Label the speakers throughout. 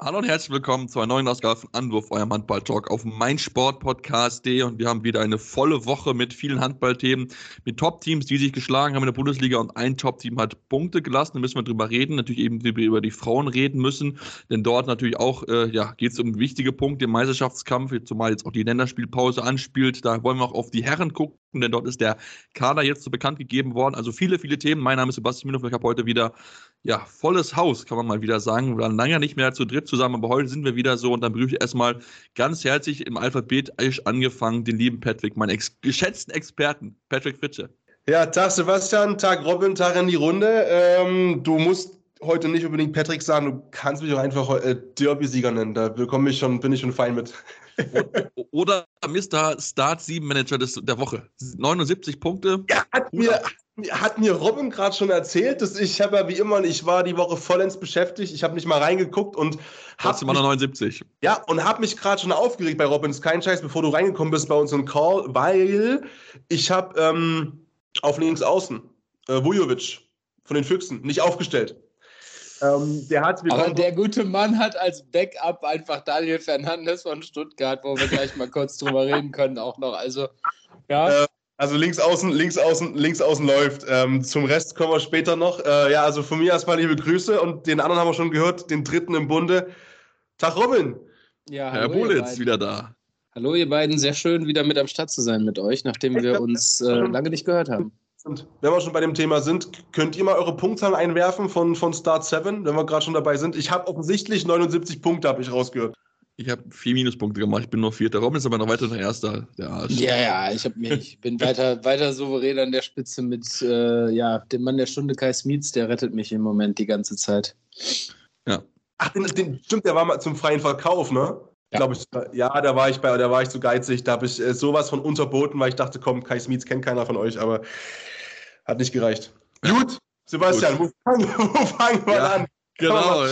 Speaker 1: Hallo und herzlich willkommen zu einer neuen Ausgabe von Anwurf, eurem Handball-Talk auf meinsportpodcast.de und wir haben wieder eine volle Woche mit vielen Handballthemen, mit Top-Teams, die sich geschlagen haben in der Bundesliga. Und ein Top-Team hat Punkte gelassen, da müssen wir drüber reden, natürlich eben über die Frauen reden müssen, denn dort natürlich auch, äh, ja, geht es um wichtige Punkte im Meisterschaftskampf, zumal jetzt auch die Länderspielpause anspielt, da wollen wir auch auf die Herren gucken, denn dort ist der Kader jetzt so bekannt gegeben worden, also viele, viele Themen, mein Name ist Sebastian Minhoff, ich habe heute wieder ja, volles Haus, kann man mal wieder sagen. Wir waren lange nicht mehr zu dritt zusammen, aber heute sind wir wieder so und dann begrüße ich erstmal ganz herzlich im Alphabet angefangen den lieben Patrick, meinen ex geschätzten Experten, Patrick Fritsche.
Speaker 2: Ja, Tag Sebastian, Tag Robin, Tag in die Runde. Ähm, du musst heute nicht unbedingt Patrick sagen, du kannst mich auch einfach äh, Derby-Sieger nennen. Da bekomme ich schon, bin ich schon fein mit.
Speaker 1: Oder Mr. Start 7 Manager des, der Woche. 79 Punkte.
Speaker 2: Ja, hat mir, hat mir Robin gerade schon erzählt, dass ich habe ja wie immer, ich war die Woche vollends beschäftigt, ich habe nicht mal reingeguckt und
Speaker 1: habe mich, 79.
Speaker 2: Ja, und habe mich gerade schon aufgeregt bei Robin, ist kein Scheiß, bevor du reingekommen bist bei uns im Call, weil ich habe ähm, auf links außen äh, Vujovic von den Füchsen nicht aufgestellt.
Speaker 3: Ähm, der hat Aber der gute Mann hat als Backup einfach Daniel Fernandes von Stuttgart, wo wir gleich mal kurz drüber reden können, auch noch. Also, ja.
Speaker 2: Äh, also links außen, links außen, links außen läuft. Ähm, zum Rest kommen wir später noch. Äh, ja, also von mir erstmal liebe Grüße und den anderen haben wir schon gehört, den dritten im Bunde. Tag Robin.
Speaker 1: Ja, hallo, Herr Bulitz wieder da.
Speaker 3: Hallo ihr beiden, sehr schön wieder mit am Start zu sein mit euch, nachdem wir uns äh, lange nicht gehört haben.
Speaker 2: Und wenn wir schon bei dem Thema sind, könnt ihr mal eure Punktzahlen einwerfen von, von Start 7, wenn wir gerade schon dabei sind. Ich habe offensichtlich 79 Punkte, habe ich rausgehört.
Speaker 1: Ich habe vier Minuspunkte gemacht, ich bin nur Vierter. Robin ist aber noch weiter noch Erster.
Speaker 3: Ja, ja, ich, mir, ich bin weiter, weiter souverän an der Spitze mit äh, ja, dem Mann der Stunde, Kai Smietz, der rettet mich im Moment die ganze Zeit.
Speaker 2: Ja. Ach, den, den, stimmt, der war mal zum freien Verkauf, ne? Ja. Glaube ich, ja, da war ich bei, da war ich zu geizig, da habe ich äh, sowas von unterboten, weil ich dachte, komm, Kai Smietz kennt keiner von euch, aber hat nicht gereicht. Gut, Sebastian, Gut. Wo, fangen, wo fangen wir
Speaker 1: ja,
Speaker 2: an?
Speaker 1: Genau.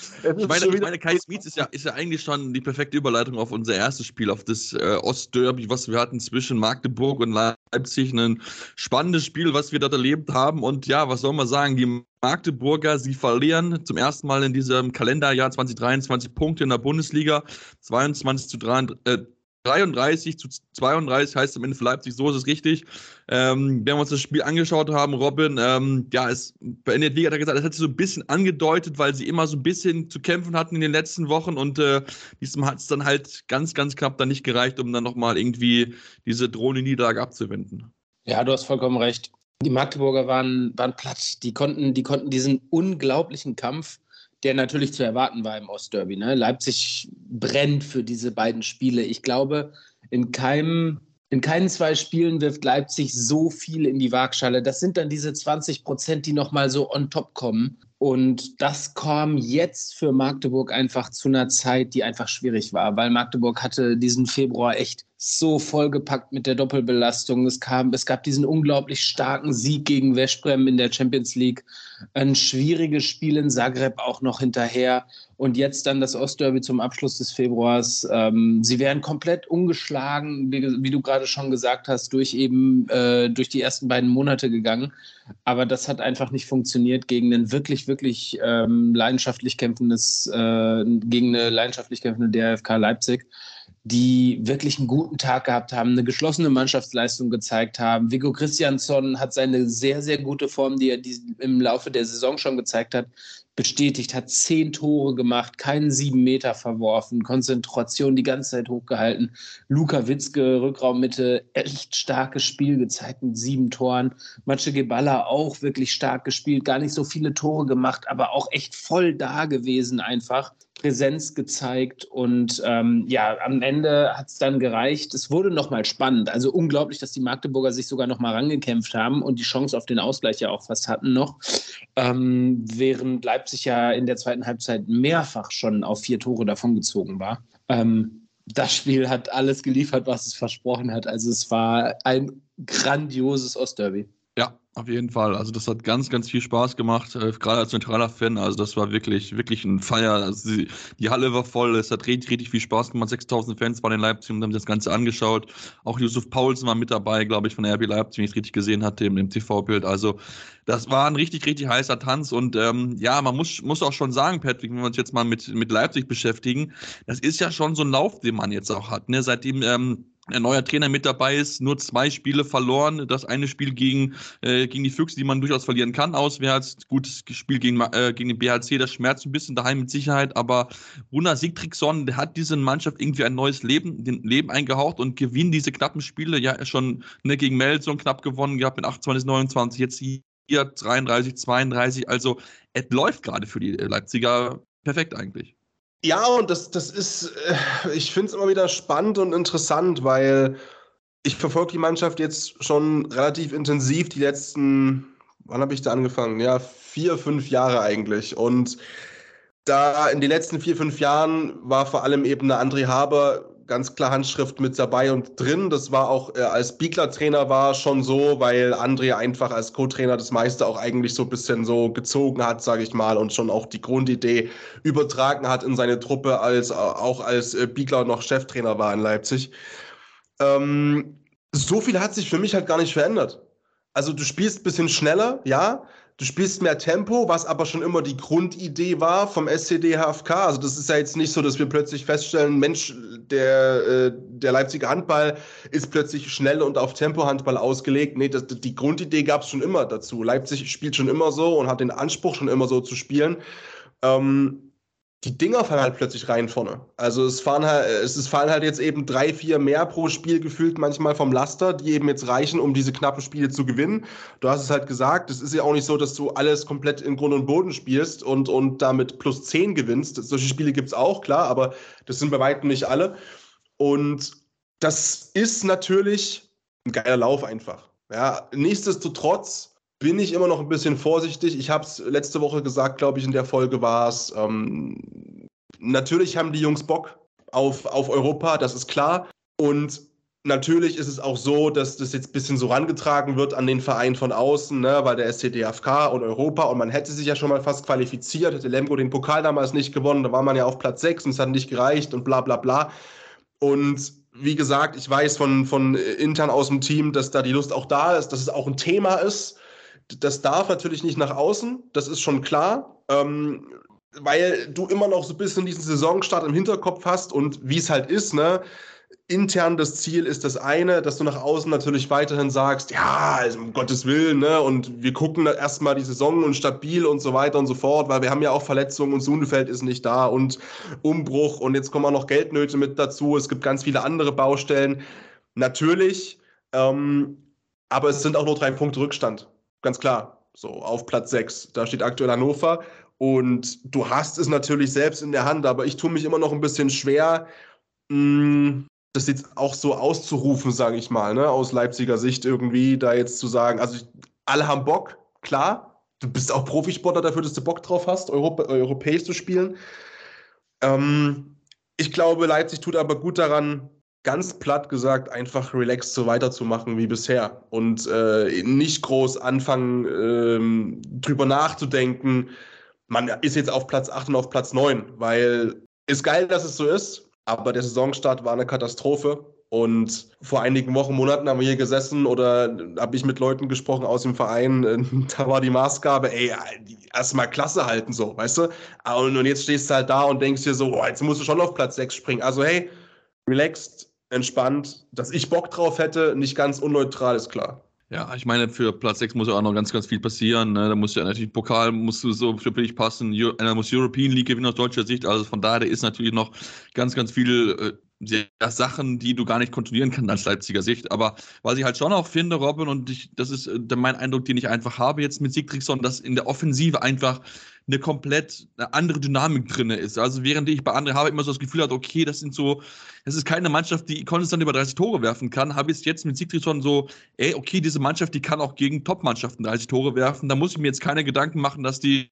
Speaker 1: Ich meine, ich meine, Kai Smith ist ja, ist ja eigentlich schon die perfekte Überleitung auf unser erstes Spiel, auf das äh, Ostderby, was wir hatten zwischen Magdeburg und Leipzig. Ein spannendes Spiel, was wir dort erlebt haben. Und ja, was soll man sagen? Die Magdeburger, sie verlieren zum ersten Mal in diesem Kalenderjahr 2023 Punkte in der Bundesliga. 22 zu 3, äh, 33 zu 32 heißt am Ende für Leipzig, so ist es richtig. Ähm, wenn wir uns das Spiel angeschaut haben, Robin, ähm, ja, es beendet Liga hat gesagt, das hat sich so ein bisschen angedeutet, weil sie immer so ein bisschen zu kämpfen hatten in den letzten Wochen und äh, diesmal hat es dann halt ganz, ganz knapp dann nicht gereicht, um dann nochmal irgendwie diese drohende Niederlage abzuwenden.
Speaker 3: Ja, du hast vollkommen recht. Die Magdeburger waren, waren platt. Die konnten, die konnten diesen unglaublichen Kampf der natürlich zu erwarten war im Ostderby. Ne? Leipzig brennt für diese beiden Spiele. Ich glaube, in keinem in keinen zwei Spielen wirft Leipzig so viel in die Waagschale. Das sind dann diese 20 Prozent, die nochmal so on top kommen. Und das kam jetzt für Magdeburg einfach zu einer Zeit, die einfach schwierig war, weil Magdeburg hatte diesen Februar echt so vollgepackt mit der Doppelbelastung. Es, kam, es gab diesen unglaublich starken Sieg gegen Westbrem in der Champions League. Ein schwieriges Spiel in Zagreb auch noch hinterher. Und jetzt dann das Ostderby zum Abschluss des Februars. Ähm, sie wären komplett ungeschlagen, wie, wie du gerade schon gesagt hast, durch eben äh, durch die ersten beiden Monate gegangen. Aber das hat einfach nicht funktioniert gegen ein wirklich, wirklich ähm, leidenschaftlich kämpfendes, äh, gegen eine leidenschaftlich kämpfende DRFK Leipzig die wirklich einen guten Tag gehabt haben, eine geschlossene Mannschaftsleistung gezeigt haben. Vigo Christiansson hat seine sehr, sehr gute Form, die er im Laufe der Saison schon gezeigt hat, bestätigt, hat zehn Tore gemacht, keinen sieben Meter verworfen, Konzentration die ganze Zeit hochgehalten. Luka Witzke, Rückraummitte, echt starkes Spiel gezeigt mit sieben Toren. Matsche Geballa auch wirklich stark gespielt, gar nicht so viele Tore gemacht, aber auch echt voll da gewesen einfach. Präsenz gezeigt und ähm, ja, am Ende hat es dann gereicht. Es wurde nochmal spannend. Also unglaublich, dass die Magdeburger sich sogar nochmal rangekämpft haben und die Chance auf den Ausgleich ja auch fast hatten noch. Ähm, während Leipzig ja in der zweiten Halbzeit mehrfach schon auf vier Tore davongezogen war. Ähm, das Spiel hat alles geliefert, was es versprochen hat. Also es war ein grandioses Ostderby.
Speaker 1: Ja, auf jeden Fall. Also das hat ganz, ganz viel Spaß gemacht, äh, gerade als neutraler Fan. Also das war wirklich, wirklich ein Feier. Also die, die, Halle war voll, es hat richtig, richtig viel Spaß gemacht. 6000 Fans waren in Leipzig und haben das Ganze angeschaut. Auch Yusuf Paulsen war mit dabei, glaube ich, von RB Leipzig, wenn ich es richtig gesehen hatte im, im TV-Bild. Also das war ein richtig, richtig heißer Tanz. Und ähm, ja, man muss, muss auch schon sagen, Patrick, wenn wir uns jetzt mal mit, mit Leipzig beschäftigen, das ist ja schon so ein Lauf, den man jetzt auch hat. Ne? Seitdem ähm, ein neuer Trainer mit dabei ist, nur zwei Spiele verloren. Das eine Spiel gegen, äh, gegen die Füchse, die man durchaus verlieren kann, auswärts. Gutes Spiel gegen, äh, gegen den BHC, das schmerzt ein bisschen daheim mit Sicherheit, aber Runa Sigtriksson, der hat diese Mannschaft irgendwie ein neues Leben, den Leben eingehaucht und gewinnt diese knappen Spiele. Ja, schon ne, gegen Melson knapp gewonnen gehabt mit 28, 29, jetzt hier 33, 32. Also, es läuft gerade für die Leipziger perfekt eigentlich.
Speaker 2: Ja, und das, das ist, äh, ich finde es immer wieder spannend und interessant, weil ich verfolge die Mannschaft jetzt schon relativ intensiv die letzten, wann habe ich da angefangen? Ja, vier, fünf Jahre eigentlich. Und da in den letzten vier, fünf Jahren war vor allem eben eine André Haber ganz klar Handschrift mit dabei und drin. Das war auch, äh, als Biegler-Trainer war schon so, weil André einfach als Co-Trainer das meiste auch eigentlich so ein bisschen so gezogen hat, sage ich mal, und schon auch die Grundidee übertragen hat in seine Truppe, als äh, auch als äh, Biegler noch Cheftrainer war in Leipzig. Ähm, so viel hat sich für mich halt gar nicht verändert. Also du spielst ein bisschen schneller, ja, Du spielst mehr Tempo, was aber schon immer die Grundidee war vom SCD HFK. Also das ist ja jetzt nicht so, dass wir plötzlich feststellen, Mensch, der, äh, der Leipziger Handball ist plötzlich schnell und auf Tempo-Handball ausgelegt. Nee, das, die Grundidee gab es schon immer dazu. Leipzig spielt schon immer so und hat den Anspruch schon immer so zu spielen. Ähm, die Dinger fallen halt plötzlich rein vorne. Also es fahren halt, es fallen halt jetzt eben drei, vier mehr pro Spiel gefühlt manchmal vom Laster, die eben jetzt reichen, um diese knappen Spiele zu gewinnen. Du hast es halt gesagt, es ist ja auch nicht so, dass du alles komplett in Grund und Boden spielst und, und damit plus zehn gewinnst. Solche Spiele gibt es auch, klar, aber das sind bei weitem nicht alle. Und das ist natürlich ein geiler Lauf einfach. Ja, nichtsdestotrotz bin ich immer noch ein bisschen vorsichtig. Ich habe es letzte Woche gesagt, glaube ich, in der Folge war es. Ähm, natürlich haben die Jungs Bock auf, auf Europa, das ist klar. Und natürlich ist es auch so, dass das jetzt ein bisschen so rangetragen wird an den Verein von außen, ne, weil der SCDFK und Europa und man hätte sich ja schon mal fast qualifiziert, hätte Lemgo den Pokal damals nicht gewonnen, da war man ja auf Platz 6 und es hat nicht gereicht und bla bla bla. Und wie gesagt, ich weiß von, von intern aus dem Team, dass da die Lust auch da ist, dass es auch ein Thema ist das darf natürlich nicht nach außen, das ist schon klar, ähm, weil du immer noch so ein bisschen diesen Saisonstart im Hinterkopf hast und wie es halt ist, ne? Intern das Ziel ist das eine, dass du nach außen natürlich weiterhin sagst, ja, also um Gottes Willen, ne? Und wir gucken erstmal die Saison und stabil und so weiter und so fort, weil wir haben ja auch Verletzungen und Sunefeld ist nicht da und Umbruch und jetzt kommen auch noch Geldnöte mit dazu. Es gibt ganz viele andere Baustellen. Natürlich, ähm, aber es sind auch nur drei Punkte Rückstand ganz klar. So, auf Platz 6. Da steht aktuell Hannover. Und du hast es natürlich selbst in der Hand, aber ich tue mich immer noch ein bisschen schwer, mh, mm, das jetzt auch so auszurufen, sage ich mal, ne? aus Leipziger Sicht irgendwie, da jetzt zu sagen, also alle haben Bock, klar. Du bist auch Profisportler dafür, dass du Bock drauf hast, Europä europäisch zu spielen. Ähm, ich glaube, Leipzig tut aber gut daran, ganz platt gesagt, einfach relaxed so weiterzumachen wie bisher und äh, nicht groß anfangen, ähm, drüber nachzudenken, man ist jetzt auf Platz 8 und auf Platz 9, weil ist geil, dass es so ist, aber der Saisonstart war eine Katastrophe. Und vor einigen Wochen, Monaten haben wir hier gesessen oder habe ich mit Leuten gesprochen aus dem Verein. Äh, da war die Maßgabe, ey, erstmal Klasse halten, so, weißt du? Und jetzt stehst du halt da und denkst dir so, oh, jetzt musst du schon auf Platz 6 springen. Also, hey, relaxed, entspannt, dass ich Bock drauf hätte, nicht ganz unneutral, ist klar.
Speaker 1: Ja, ich meine, für Platz 6 muss ja auch noch ganz, ganz viel passieren. Ne? Da muss ja natürlich Pokal musst du so für dich passen. Einer muss European League gewinnen aus deutscher Sicht. Also von daher ist natürlich noch ganz, ganz viel äh, ja, Sachen, die du gar nicht kontrollieren kannst als Leipziger Sicht. Aber was ich halt schon auch finde, Robin, und ich, das ist äh, mein Eindruck, den ich einfach habe jetzt mit Sigtriksson, dass in der Offensive einfach eine komplett andere Dynamik drin ist. Also während ich bei anderen habe immer so das Gefühl hat, okay, das sind so, das ist keine Mannschaft, die konstant über 30 Tore werfen kann, habe ich es jetzt mit Sigtridsson so, ey, okay, diese Mannschaft, die kann auch gegen Top-Mannschaften 30 Tore werfen. Da muss ich mir jetzt keine Gedanken machen, dass die,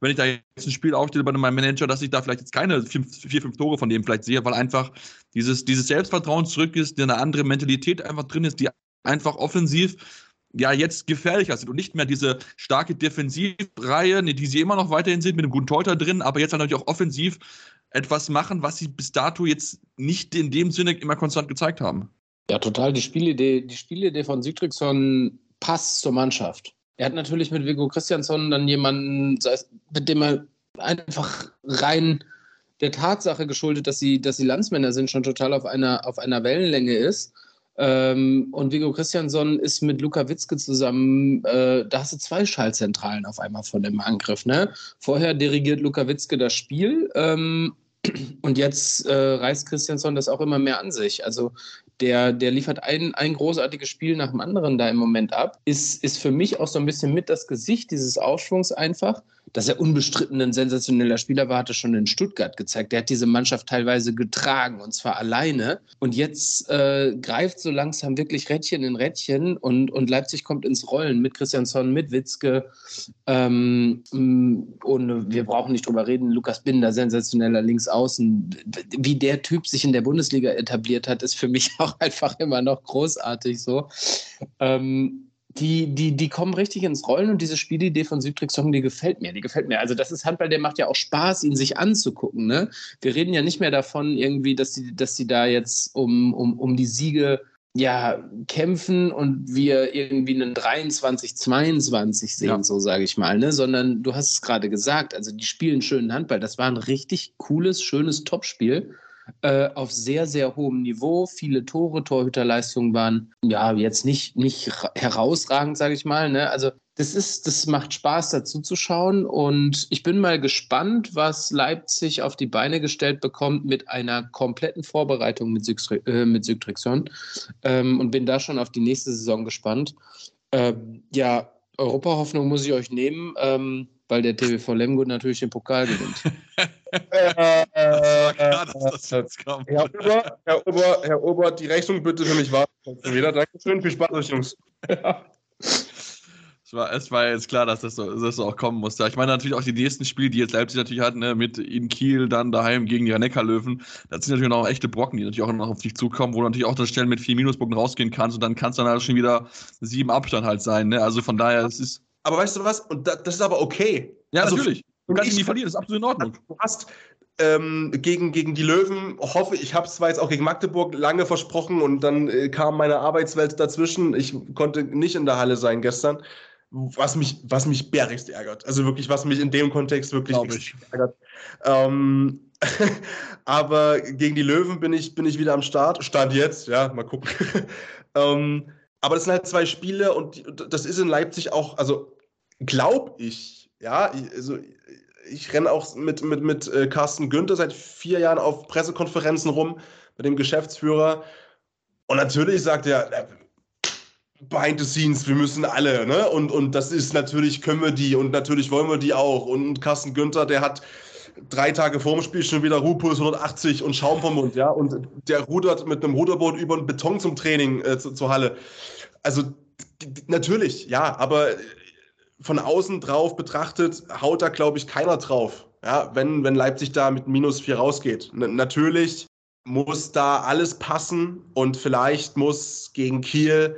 Speaker 1: wenn ich da jetzt ein Spiel aufstelle bei meinem Manager, dass ich da vielleicht jetzt keine fünf, vier, fünf Tore von dem vielleicht sehe, weil einfach dieses, dieses Selbstvertrauen zurück ist, eine andere Mentalität einfach drin ist, die einfach offensiv ja jetzt gefährlicher sind und nicht mehr diese starke Defensivreihe, die sie immer noch weiterhin sind, mit einem guten Torhüter drin, aber jetzt halt natürlich auch offensiv etwas machen, was sie bis dato jetzt nicht in dem Sinne immer konstant gezeigt haben.
Speaker 3: Ja, total. Die Spielidee, die Spielidee von Sigtriksson passt zur Mannschaft. Er hat natürlich mit Viggo Christiansson dann jemanden, mit dem er einfach rein der Tatsache geschuldet, dass sie, dass sie Landsmänner sind, schon total auf einer, auf einer Wellenlänge ist. Ähm, und Vigo Christiansson ist mit Luka Witzke zusammen, äh, da hast du zwei Schallzentralen auf einmal von dem Angriff. Ne? Vorher dirigiert Luka Witzke das Spiel ähm, und jetzt äh, reißt Christiansson das auch immer mehr an sich. Also der, der liefert ein, ein großartiges Spiel nach dem anderen da im Moment ab. Ist, ist für mich auch so ein bisschen mit das Gesicht dieses Aufschwungs einfach dass er unbestritten ein sensationeller Spieler war, hat er schon in Stuttgart gezeigt. Der hat diese Mannschaft teilweise getragen und zwar alleine. Und jetzt äh, greift so langsam wirklich Rädchen in Rädchen und, und Leipzig kommt ins Rollen mit Christiansson, mit Witzke. Ähm, und wir brauchen nicht drüber reden, Lukas Binder, sensationeller Linksaußen. Wie der Typ sich in der Bundesliga etabliert hat, ist für mich auch einfach immer noch großartig so. Ähm, die, die, die kommen richtig ins Rollen und diese Spielidee von Südtrich-Song, die gefällt mir. Die gefällt mir. Also, das ist Handball, der macht ja auch Spaß, ihn sich anzugucken. Ne? Wir reden ja nicht mehr davon, irgendwie, dass sie, dass sie da jetzt um, um, um die Siege ja, kämpfen und wir irgendwie einen 23, 22 sehen, ja. so sage ich mal, ne? Sondern du hast es gerade gesagt, also die spielen schönen Handball. Das war ein richtig cooles, schönes Topspiel äh, auf sehr, sehr hohem Niveau. Viele Tore, Torhüterleistungen waren ja jetzt nicht, nicht herausragend, sage ich mal. Ne? Also das ist, das macht Spaß dazu zu schauen und ich bin mal gespannt, was Leipzig auf die Beine gestellt bekommt mit einer kompletten Vorbereitung mit, Sügstri äh, ähm, und bin da schon auf die nächste Saison gespannt. Ähm, ja, Europa-Hoffnung muss ich euch nehmen. Ähm, weil der TVV Lemgo natürlich den Pokal gewinnt.
Speaker 2: äh, äh, klar, dass das jetzt kommt. Herr Ober, Herr Ober, Herr Ober, die Rechnung bitte für mich warten. Wieder. Dankeschön, viel Spaß euch, Jungs.
Speaker 1: Es war, es war jetzt klar, dass das, so, dass das auch kommen musste. Ich meine natürlich auch die nächsten Spiele, die jetzt Leipzig natürlich hat, ne, mit in Kiel, dann daheim gegen die Neckarlöwen. Das sind natürlich auch echte Brocken, die natürlich auch noch auf dich zukommen, wo du natürlich auch dann schnell mit vier Minuspunkten rausgehen kannst und dann kann es dann halt schon wieder sieben Abstand halt sein. Ne? Also von daher, es ist
Speaker 2: aber weißt du was? Und das ist aber okay.
Speaker 1: Ja, also, natürlich. Du kannst ihn nie verlieren, das ist absolut in Ordnung.
Speaker 2: Du hast ähm, gegen, gegen die Löwen, hoffe ich, habe es zwar jetzt auch gegen Magdeburg lange versprochen und dann äh, kam meine Arbeitswelt dazwischen. Ich konnte nicht in der Halle sein gestern, was mich, was mich bärigst ärgert. Also wirklich, was mich in dem Kontext wirklich ärgert. Ähm, aber gegen die Löwen bin ich, bin ich wieder am Start. Stand jetzt, ja, mal gucken. ähm, aber das sind halt zwei Spiele und das ist in Leipzig auch, also glaube ich, ja, also ich renne auch mit, mit, mit äh, Carsten Günther seit vier Jahren auf Pressekonferenzen rum, mit dem Geschäftsführer. Und natürlich sagt er, äh, behind the scenes, wir müssen alle, ne? Und, und das ist natürlich, können wir die und natürlich wollen wir die auch. Und Carsten Günther, der hat drei Tage vorm Spiel schon wieder Ruhepuls 180 und Schaum vom Mund, ja. Und der rudert mit einem Ruderboot über den Beton zum Training äh, zu, zur Halle. Also natürlich, ja, aber von außen drauf betrachtet, haut da, glaube ich, keiner drauf. Ja, wenn, wenn Leipzig da mit minus vier rausgeht. N natürlich muss da alles passen und vielleicht muss gegen Kiel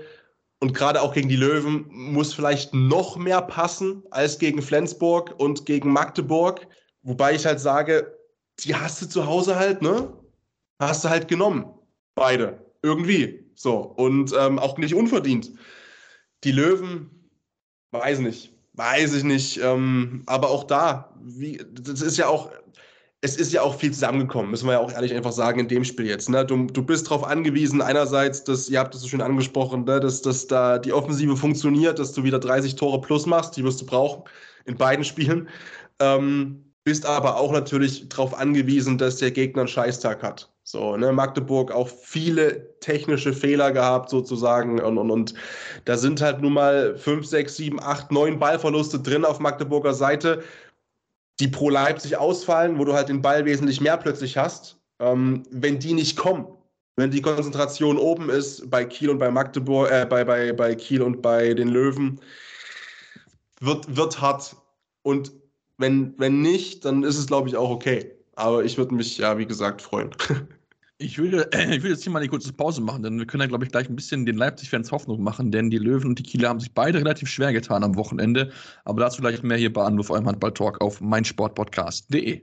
Speaker 2: und gerade auch gegen die Löwen muss vielleicht noch mehr passen als gegen Flensburg und gegen Magdeburg. Wobei ich halt sage, die hast du zu Hause halt, ne? Hast du halt genommen. Beide. Irgendwie. So. Und ähm, auch nicht unverdient. Die Löwen, weiß nicht. Weiß ich nicht. Ähm, aber auch da, wie, das ist ja auch, es ist ja auch viel zusammengekommen, müssen wir ja auch ehrlich einfach sagen, in dem Spiel jetzt. Ne? Du, du bist darauf angewiesen, einerseits, dass, ihr habt es so schön angesprochen, ne? dass, dass da die Offensive funktioniert, dass du wieder 30 Tore plus machst, die wirst du brauchen in beiden Spielen. Ähm, bist aber auch natürlich darauf angewiesen, dass der Gegner einen Scheißtag hat. So, ne, Magdeburg auch viele technische Fehler gehabt, sozusagen. Und, und, und da sind halt nun mal 5, 6, 7, 8, 9 Ballverluste drin auf Magdeburger Seite, die pro Leipzig ausfallen, wo du halt den Ball wesentlich mehr plötzlich hast. Ähm, wenn die nicht kommen, wenn die Konzentration oben ist, bei Kiel und bei Magdeburg, äh, bei, bei, bei Kiel und bei den Löwen, wird, wird hart. Und wenn, wenn nicht, dann ist es, glaube ich, auch okay. Aber ich würde mich, ja, wie gesagt, freuen.
Speaker 1: Ich würde, ich würde jetzt hier mal eine kurze Pause machen, denn wir können ja, glaube ich, gleich ein bisschen den Leipzig-Fans Hoffnung machen, denn die Löwen und die Kieler haben sich beide relativ schwer getan am Wochenende. Aber dazu gleich mehr hier bei Anruf eurem Handball-Talk auf meinsportpodcast.de.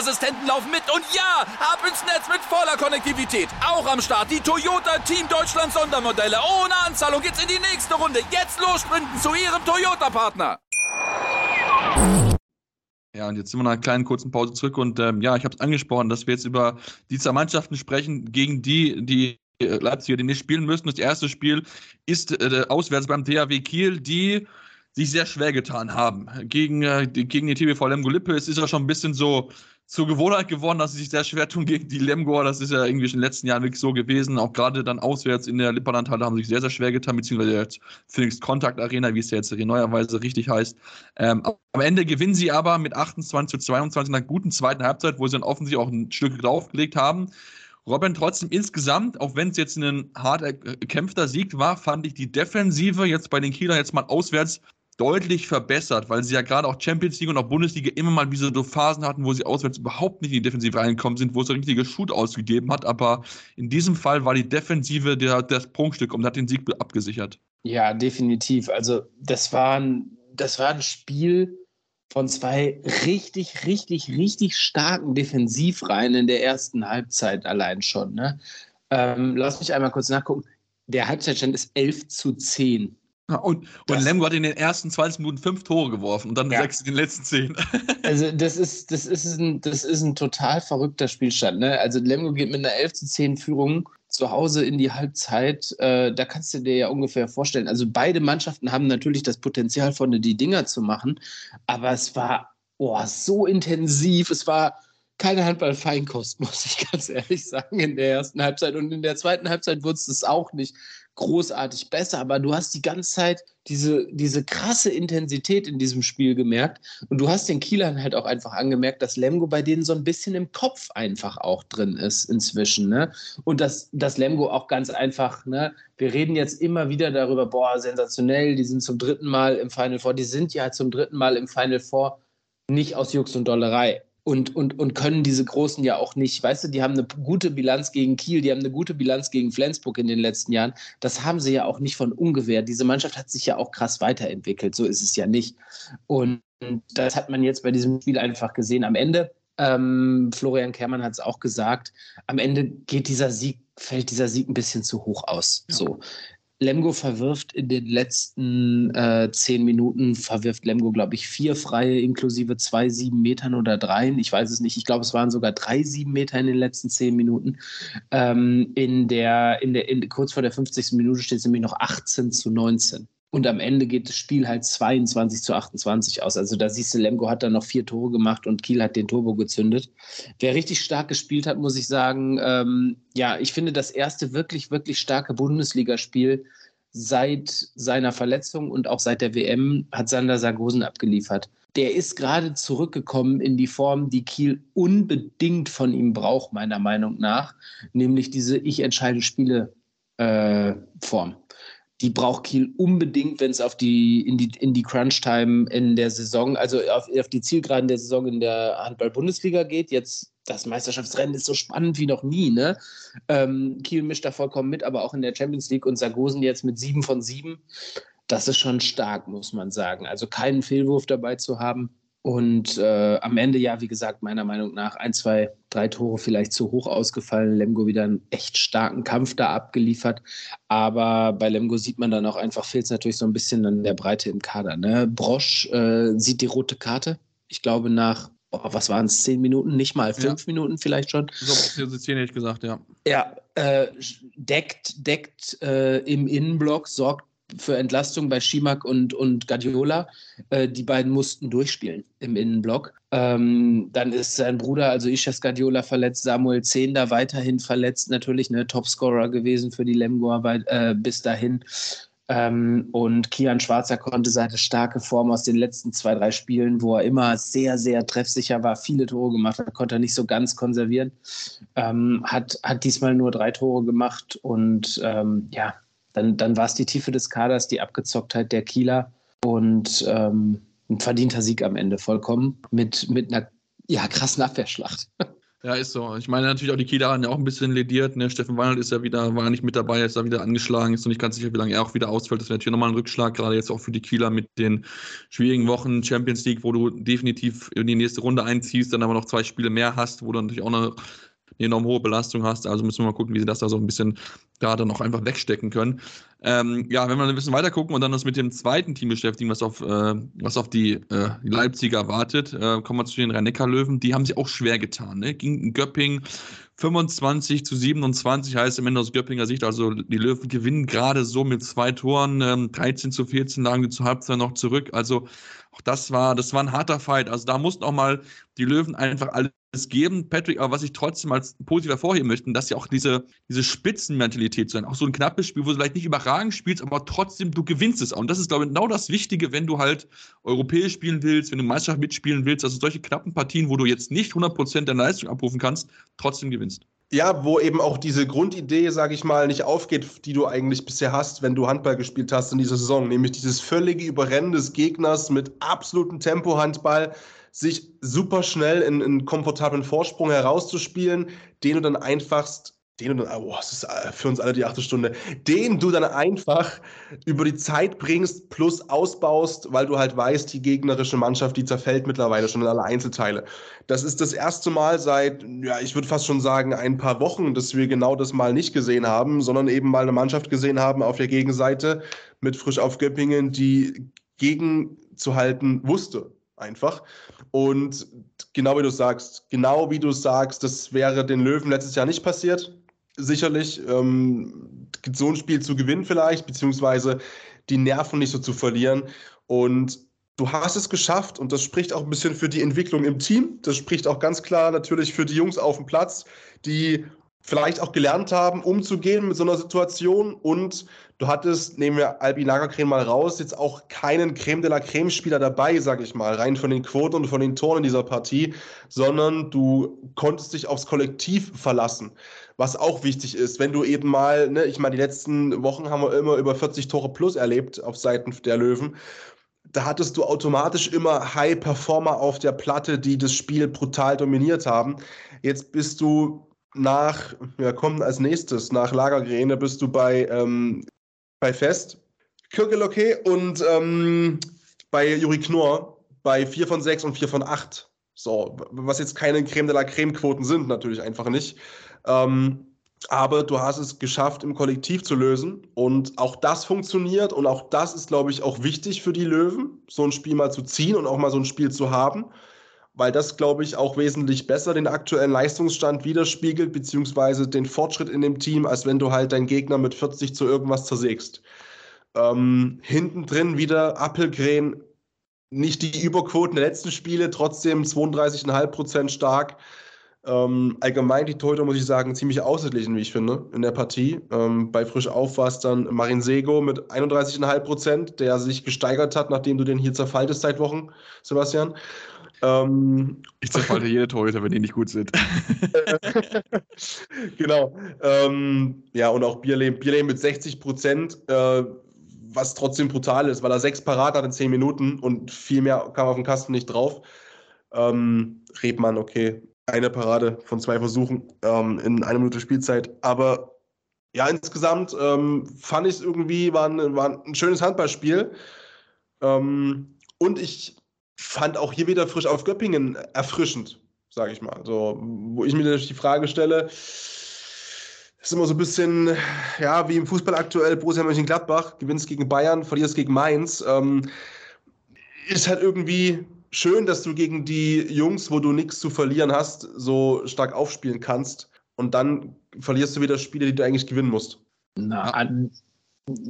Speaker 4: Sicherheitsassistenten laufen mit. Und ja, ab ins Netz mit voller Konnektivität. Auch am Start die Toyota Team Deutschland Sondermodelle. Ohne Anzahlung geht's in die nächste Runde. Jetzt los sprinten zu ihrem Toyota-Partner.
Speaker 1: Ja, und jetzt sind wir nach einer kleinen kurzen Pause zurück. Und ähm, ja, ich habe es angesprochen, dass wir jetzt über die zwei Mannschaften sprechen, gegen die, die Leipziger, die nicht spielen müssen. Das erste Spiel ist äh, auswärts beim THW Kiel, die sich sehr schwer getan haben. Gegen, äh, gegen die TBV Lemgo Lippe es ist ja schon ein bisschen so zur Gewohnheit geworden, dass sie sich sehr schwer tun gegen die Lemgoer. Das ist ja irgendwie in den letzten Jahren wirklich so gewesen. Auch gerade dann auswärts in der Lippernlandhalle haben sie sich sehr, sehr schwer getan, beziehungsweise jetzt Phoenix Contact Arena, wie es ja jetzt neuerweise richtig heißt. Ähm, am Ende gewinnen sie aber mit 28 zu 22 nach einer guten zweiten Halbzeit, wo sie dann offensichtlich auch ein Stück draufgelegt haben. Robin, trotzdem insgesamt, auch wenn es jetzt ein hart erkämpfter Sieg war, fand ich die Defensive jetzt bei den Kielern jetzt mal auswärts deutlich verbessert, weil sie ja gerade auch Champions League und auch Bundesliga immer mal so Phasen hatten, wo sie auswärts überhaupt nicht in die Defensive reingekommen sind, wo es ein richtiges Shoot ausgegeben hat. Aber in diesem Fall war die Defensive der, das Prunkstück und hat den Sieg abgesichert.
Speaker 3: Ja, definitiv. Also das war ein, das war ein Spiel, von zwei richtig, richtig, richtig starken Defensivreihen in der ersten Halbzeit allein schon. Ne? Ähm, lass mich einmal kurz nachgucken. Der Halbzeitstand ist 11 zu 10.
Speaker 1: Und, und Lemgo hat in den ersten 20 Minuten fünf Tore geworfen und dann ja. sechs in den letzten zehn.
Speaker 3: Also das ist, das ist, ein, das ist ein total verrückter Spielstand. Ne? Also Lemgo geht mit einer 11 zu 10 Führung zu Hause in die Halbzeit, äh, da kannst du dir ja ungefähr vorstellen. Also beide Mannschaften haben natürlich das Potenzial, vorne die Dinger zu machen, aber es war oh, so intensiv, es war keine Handball-Feinkost, muss ich ganz ehrlich sagen, in der ersten Halbzeit. Und in der zweiten Halbzeit wurde es auch nicht großartig besser, aber du hast die ganze Zeit diese, diese krasse Intensität in diesem Spiel gemerkt. Und du hast den Kielern halt auch einfach angemerkt, dass Lemgo bei denen so ein bisschen im Kopf einfach auch drin ist inzwischen. Ne? Und dass, dass Lemgo auch ganz einfach, ne, wir reden jetzt immer wieder darüber, boah, sensationell, die sind zum dritten Mal im Final Four, die sind ja zum dritten Mal im Final Four nicht aus Jux und Dollerei und, und, und können diese Großen ja auch nicht. Weißt du, die haben eine gute Bilanz gegen Kiel, die haben eine gute Bilanz gegen Flensburg in den letzten Jahren. Das haben sie ja auch nicht von ungefähr. Diese Mannschaft hat sich ja auch krass weiterentwickelt. So ist es ja nicht. Und das hat man jetzt bei diesem Spiel einfach gesehen. Am Ende, ähm, Florian Kermann hat es auch gesagt, am Ende geht dieser Sieg, fällt dieser Sieg ein bisschen zu hoch aus. Ja. So. Lemgo verwirft in den letzten äh, zehn Minuten, verwirft Lemgo, glaube ich, vier freie, inklusive zwei sieben Metern oder dreien. Ich weiß es nicht. Ich glaube, es waren sogar drei sieben Meter in den letzten zehn Minuten. Ähm, in der, in der, in, kurz vor der 50. Minute steht es nämlich noch 18 zu 19. Und am Ende geht das Spiel halt 22 zu 28 aus. Also da siehst du, Lemgo hat dann noch vier Tore gemacht und Kiel hat den Turbo gezündet. Wer richtig stark gespielt hat, muss ich sagen, ähm, ja, ich finde das erste wirklich, wirklich starke Bundesligaspiel seit seiner Verletzung und auch seit der WM hat Sander Sargosen abgeliefert. Der ist gerade zurückgekommen in die Form, die Kiel unbedingt von ihm braucht, meiner Meinung nach, nämlich diese Ich entscheide Spiele äh, Form die braucht Kiel unbedingt, wenn es auf die, in die, in die Crunch-Time in der Saison, also auf, auf die Zielgeraden der Saison in der Handball-Bundesliga geht. Jetzt das Meisterschaftsrennen ist so spannend wie noch nie. Ne? Ähm, Kiel mischt da vollkommen mit, aber auch in der Champions League und Sargosen jetzt mit sieben von sieben. Das ist schon stark, muss man sagen. Also keinen Fehlwurf dabei zu haben. Und äh, am Ende, ja, wie gesagt, meiner Meinung nach ein, zwei, drei Tore vielleicht zu hoch ausgefallen. Lemgo wieder einen echt starken Kampf da abgeliefert. Aber bei Lemgo sieht man dann auch einfach, fehlt es natürlich so ein bisschen an der Breite im Kader. Ne? Brosch äh, sieht die rote Karte. Ich glaube, nach, oh, was waren es, zehn Minuten, nicht mal fünf ja. Minuten vielleicht schon.
Speaker 1: So, zehn hätte ich gesagt, ja.
Speaker 3: Ja, äh, deckt, deckt äh, im Innenblock, sorgt für Entlastung bei Schimak und, und Guardiola. Äh, die beiden mussten durchspielen im Innenblock. Ähm, dann ist sein Bruder, also Ishas Guardiola, verletzt, Samuel Zehnder weiterhin verletzt, natürlich ne, Topscorer gewesen für die Lemgoer äh, bis dahin. Ähm, und Kian Schwarzer konnte seine starke Form aus den letzten zwei, drei Spielen, wo er immer sehr, sehr treffsicher war, viele Tore gemacht hat, konnte er nicht so ganz konservieren. Ähm, hat, hat diesmal nur drei Tore gemacht und ähm, ja, dann, dann war es die Tiefe des Kaders, die Abgezocktheit der Kieler und ähm, ein verdienter Sieg am Ende vollkommen mit, mit einer ja, krassen Abwehrschlacht.
Speaker 1: Ja, ist so. Ich meine natürlich auch die Kieler haben ja auch ein bisschen lediert. Ne? Steffen Weinert ist ja wieder, war nicht mit dabei, ist da wieder angeschlagen, ist noch nicht ganz sicher, wie lange er auch wieder ausfällt. Das wäre natürlich nochmal ein Rückschlag, gerade jetzt auch für die Kieler mit den schwierigen Wochen Champions League, wo du definitiv in die nächste Runde einziehst, dann aber noch zwei Spiele mehr hast, wo du natürlich auch eine eine enorm hohe Belastung hast. Also müssen wir mal gucken, wie sie das da so ein bisschen da dann auch einfach wegstecken können. Ähm, ja, wenn wir ein bisschen weiter gucken und dann uns mit dem zweiten Team beschäftigen, was auf, äh, was auf die, äh, Leipziger wartet, äh, kommen wir zu den Rhein-Neckar-Löwen. Die haben sich auch schwer getan. Ne? Ging Göpping 25 zu 27 heißt im Ende aus Göppinger Sicht, also die Löwen gewinnen gerade so mit zwei Toren, ähm, 13 zu 14 lagen die zur Halbzeit noch zurück. Also auch das war, das war ein harter Fight. Also da mussten auch mal die Löwen einfach alles geben, Patrick, aber was ich trotzdem als positiv hervorheben möchte, dass ja auch diese, diese Spitzenmentalität sein, auch so ein knappes Spiel, wo du vielleicht nicht überragend spielst, aber trotzdem du gewinnst es auch. Und das ist, glaube ich, genau das Wichtige, wenn du halt europäisch spielen willst, wenn du Meisterschaft mitspielen willst, also solche knappen Partien, wo du jetzt nicht 100% der Leistung abrufen kannst, trotzdem gewinnst.
Speaker 2: Ja, wo eben auch diese Grundidee, sage ich mal, nicht aufgeht, die du eigentlich bisher hast, wenn du Handball gespielt hast in dieser Saison, nämlich dieses völlige Überrennen des Gegners mit absolutem Tempo-Handball, sich super schnell in einen komfortablen Vorsprung herauszuspielen, den du dann einfachst, den du dann, oh, das ist äh, für uns alle die achte Stunde, den du dann einfach über die Zeit bringst plus ausbaust, weil du halt weißt, die gegnerische Mannschaft, die zerfällt mittlerweile schon in alle Einzelteile. Das ist das erste Mal seit, ja, ich würde fast schon sagen, ein paar Wochen, dass wir genau das mal nicht gesehen haben, sondern eben mal eine Mannschaft gesehen haben auf der Gegenseite mit Frisch auf Göppingen, die gegenzuhalten wusste einfach. Und genau wie du sagst, genau wie du sagst, das wäre den Löwen letztes Jahr nicht passiert. Sicherlich ähm, so ein Spiel zu gewinnen vielleicht, beziehungsweise die Nerven nicht so zu verlieren. Und du hast es geschafft und das spricht auch ein bisschen für die Entwicklung im Team. Das spricht auch ganz klar natürlich für die Jungs auf dem Platz, die vielleicht auch gelernt haben, umzugehen mit so einer Situation. Und du hattest, nehmen wir Albi Lagercreme mal raus, jetzt auch keinen Creme de la Creme-Spieler dabei, sag ich mal, rein von den Quoten und von den Toren in dieser Partie, sondern du konntest dich aufs Kollektiv verlassen. Was auch wichtig ist, wenn du eben mal, ne, ich meine, die letzten Wochen haben wir immer über 40 Tore plus erlebt auf Seiten der Löwen da hattest du automatisch immer High-Performer auf der Platte, die das Spiel brutal dominiert haben. Jetzt bist du nach, ja, kommt als nächstes, nach Lagergräne bist du bei, ähm, bei Fest, Kirkeloke und ähm, bei Juri Knorr bei 4 von 6 und 4 von 8. So, was jetzt keine Creme de la Creme-Quoten sind, natürlich einfach nicht. Ähm, aber du hast es geschafft, im Kollektiv zu lösen. Und auch das funktioniert. Und auch das ist, glaube ich, auch wichtig für die Löwen, so ein Spiel mal zu ziehen und auch mal so ein Spiel zu haben weil das, glaube ich, auch wesentlich besser den aktuellen Leistungsstand widerspiegelt, beziehungsweise den Fortschritt in dem Team, als wenn du halt deinen Gegner mit 40 zu irgendwas zersägst. Ähm, hinten drin wieder Appelgren, nicht die Überquoten der letzten Spiele, trotzdem 32,5% stark. Ähm, allgemein die Torhüter, muss ich sagen, ziemlich ausgeglichen, wie ich finde, in der Partie. Ähm, bei Frisch Auf war es dann Marin Sego mit 31,5% der sich gesteigert hat, nachdem du den hier zerfaltest seit Wochen, Sebastian.
Speaker 1: Ähm, ich zerfalte jede Torhüter, wenn die nicht gut sind.
Speaker 2: genau. Ähm, ja, und auch Bierlehm, Bierlehm mit 60 Prozent. Äh, was trotzdem brutal ist, weil er sechs Parat hat in zehn Minuten und viel mehr kam auf den Kasten nicht drauf. Ähm, Rebmann, okay, eine Parade von zwei Versuchen ähm, in einer Minute Spielzeit. Aber ja, insgesamt ähm, fand ich es irgendwie, war ein, war ein schönes Handballspiel. Ähm, und ich fand auch hier wieder frisch auf Göppingen erfrischend, sage ich mal. So, wo ich mir natürlich die Frage stelle, ist immer so ein bisschen, ja, wie im Fußball aktuell, Borussia Mönchengladbach, gewinnst gegen Bayern, verlierst gegen Mainz. Ähm, ist halt irgendwie schön, dass du gegen die Jungs, wo du nichts zu verlieren hast, so stark aufspielen kannst. Und dann verlierst du wieder Spiele, die du eigentlich gewinnen musst.
Speaker 3: Na,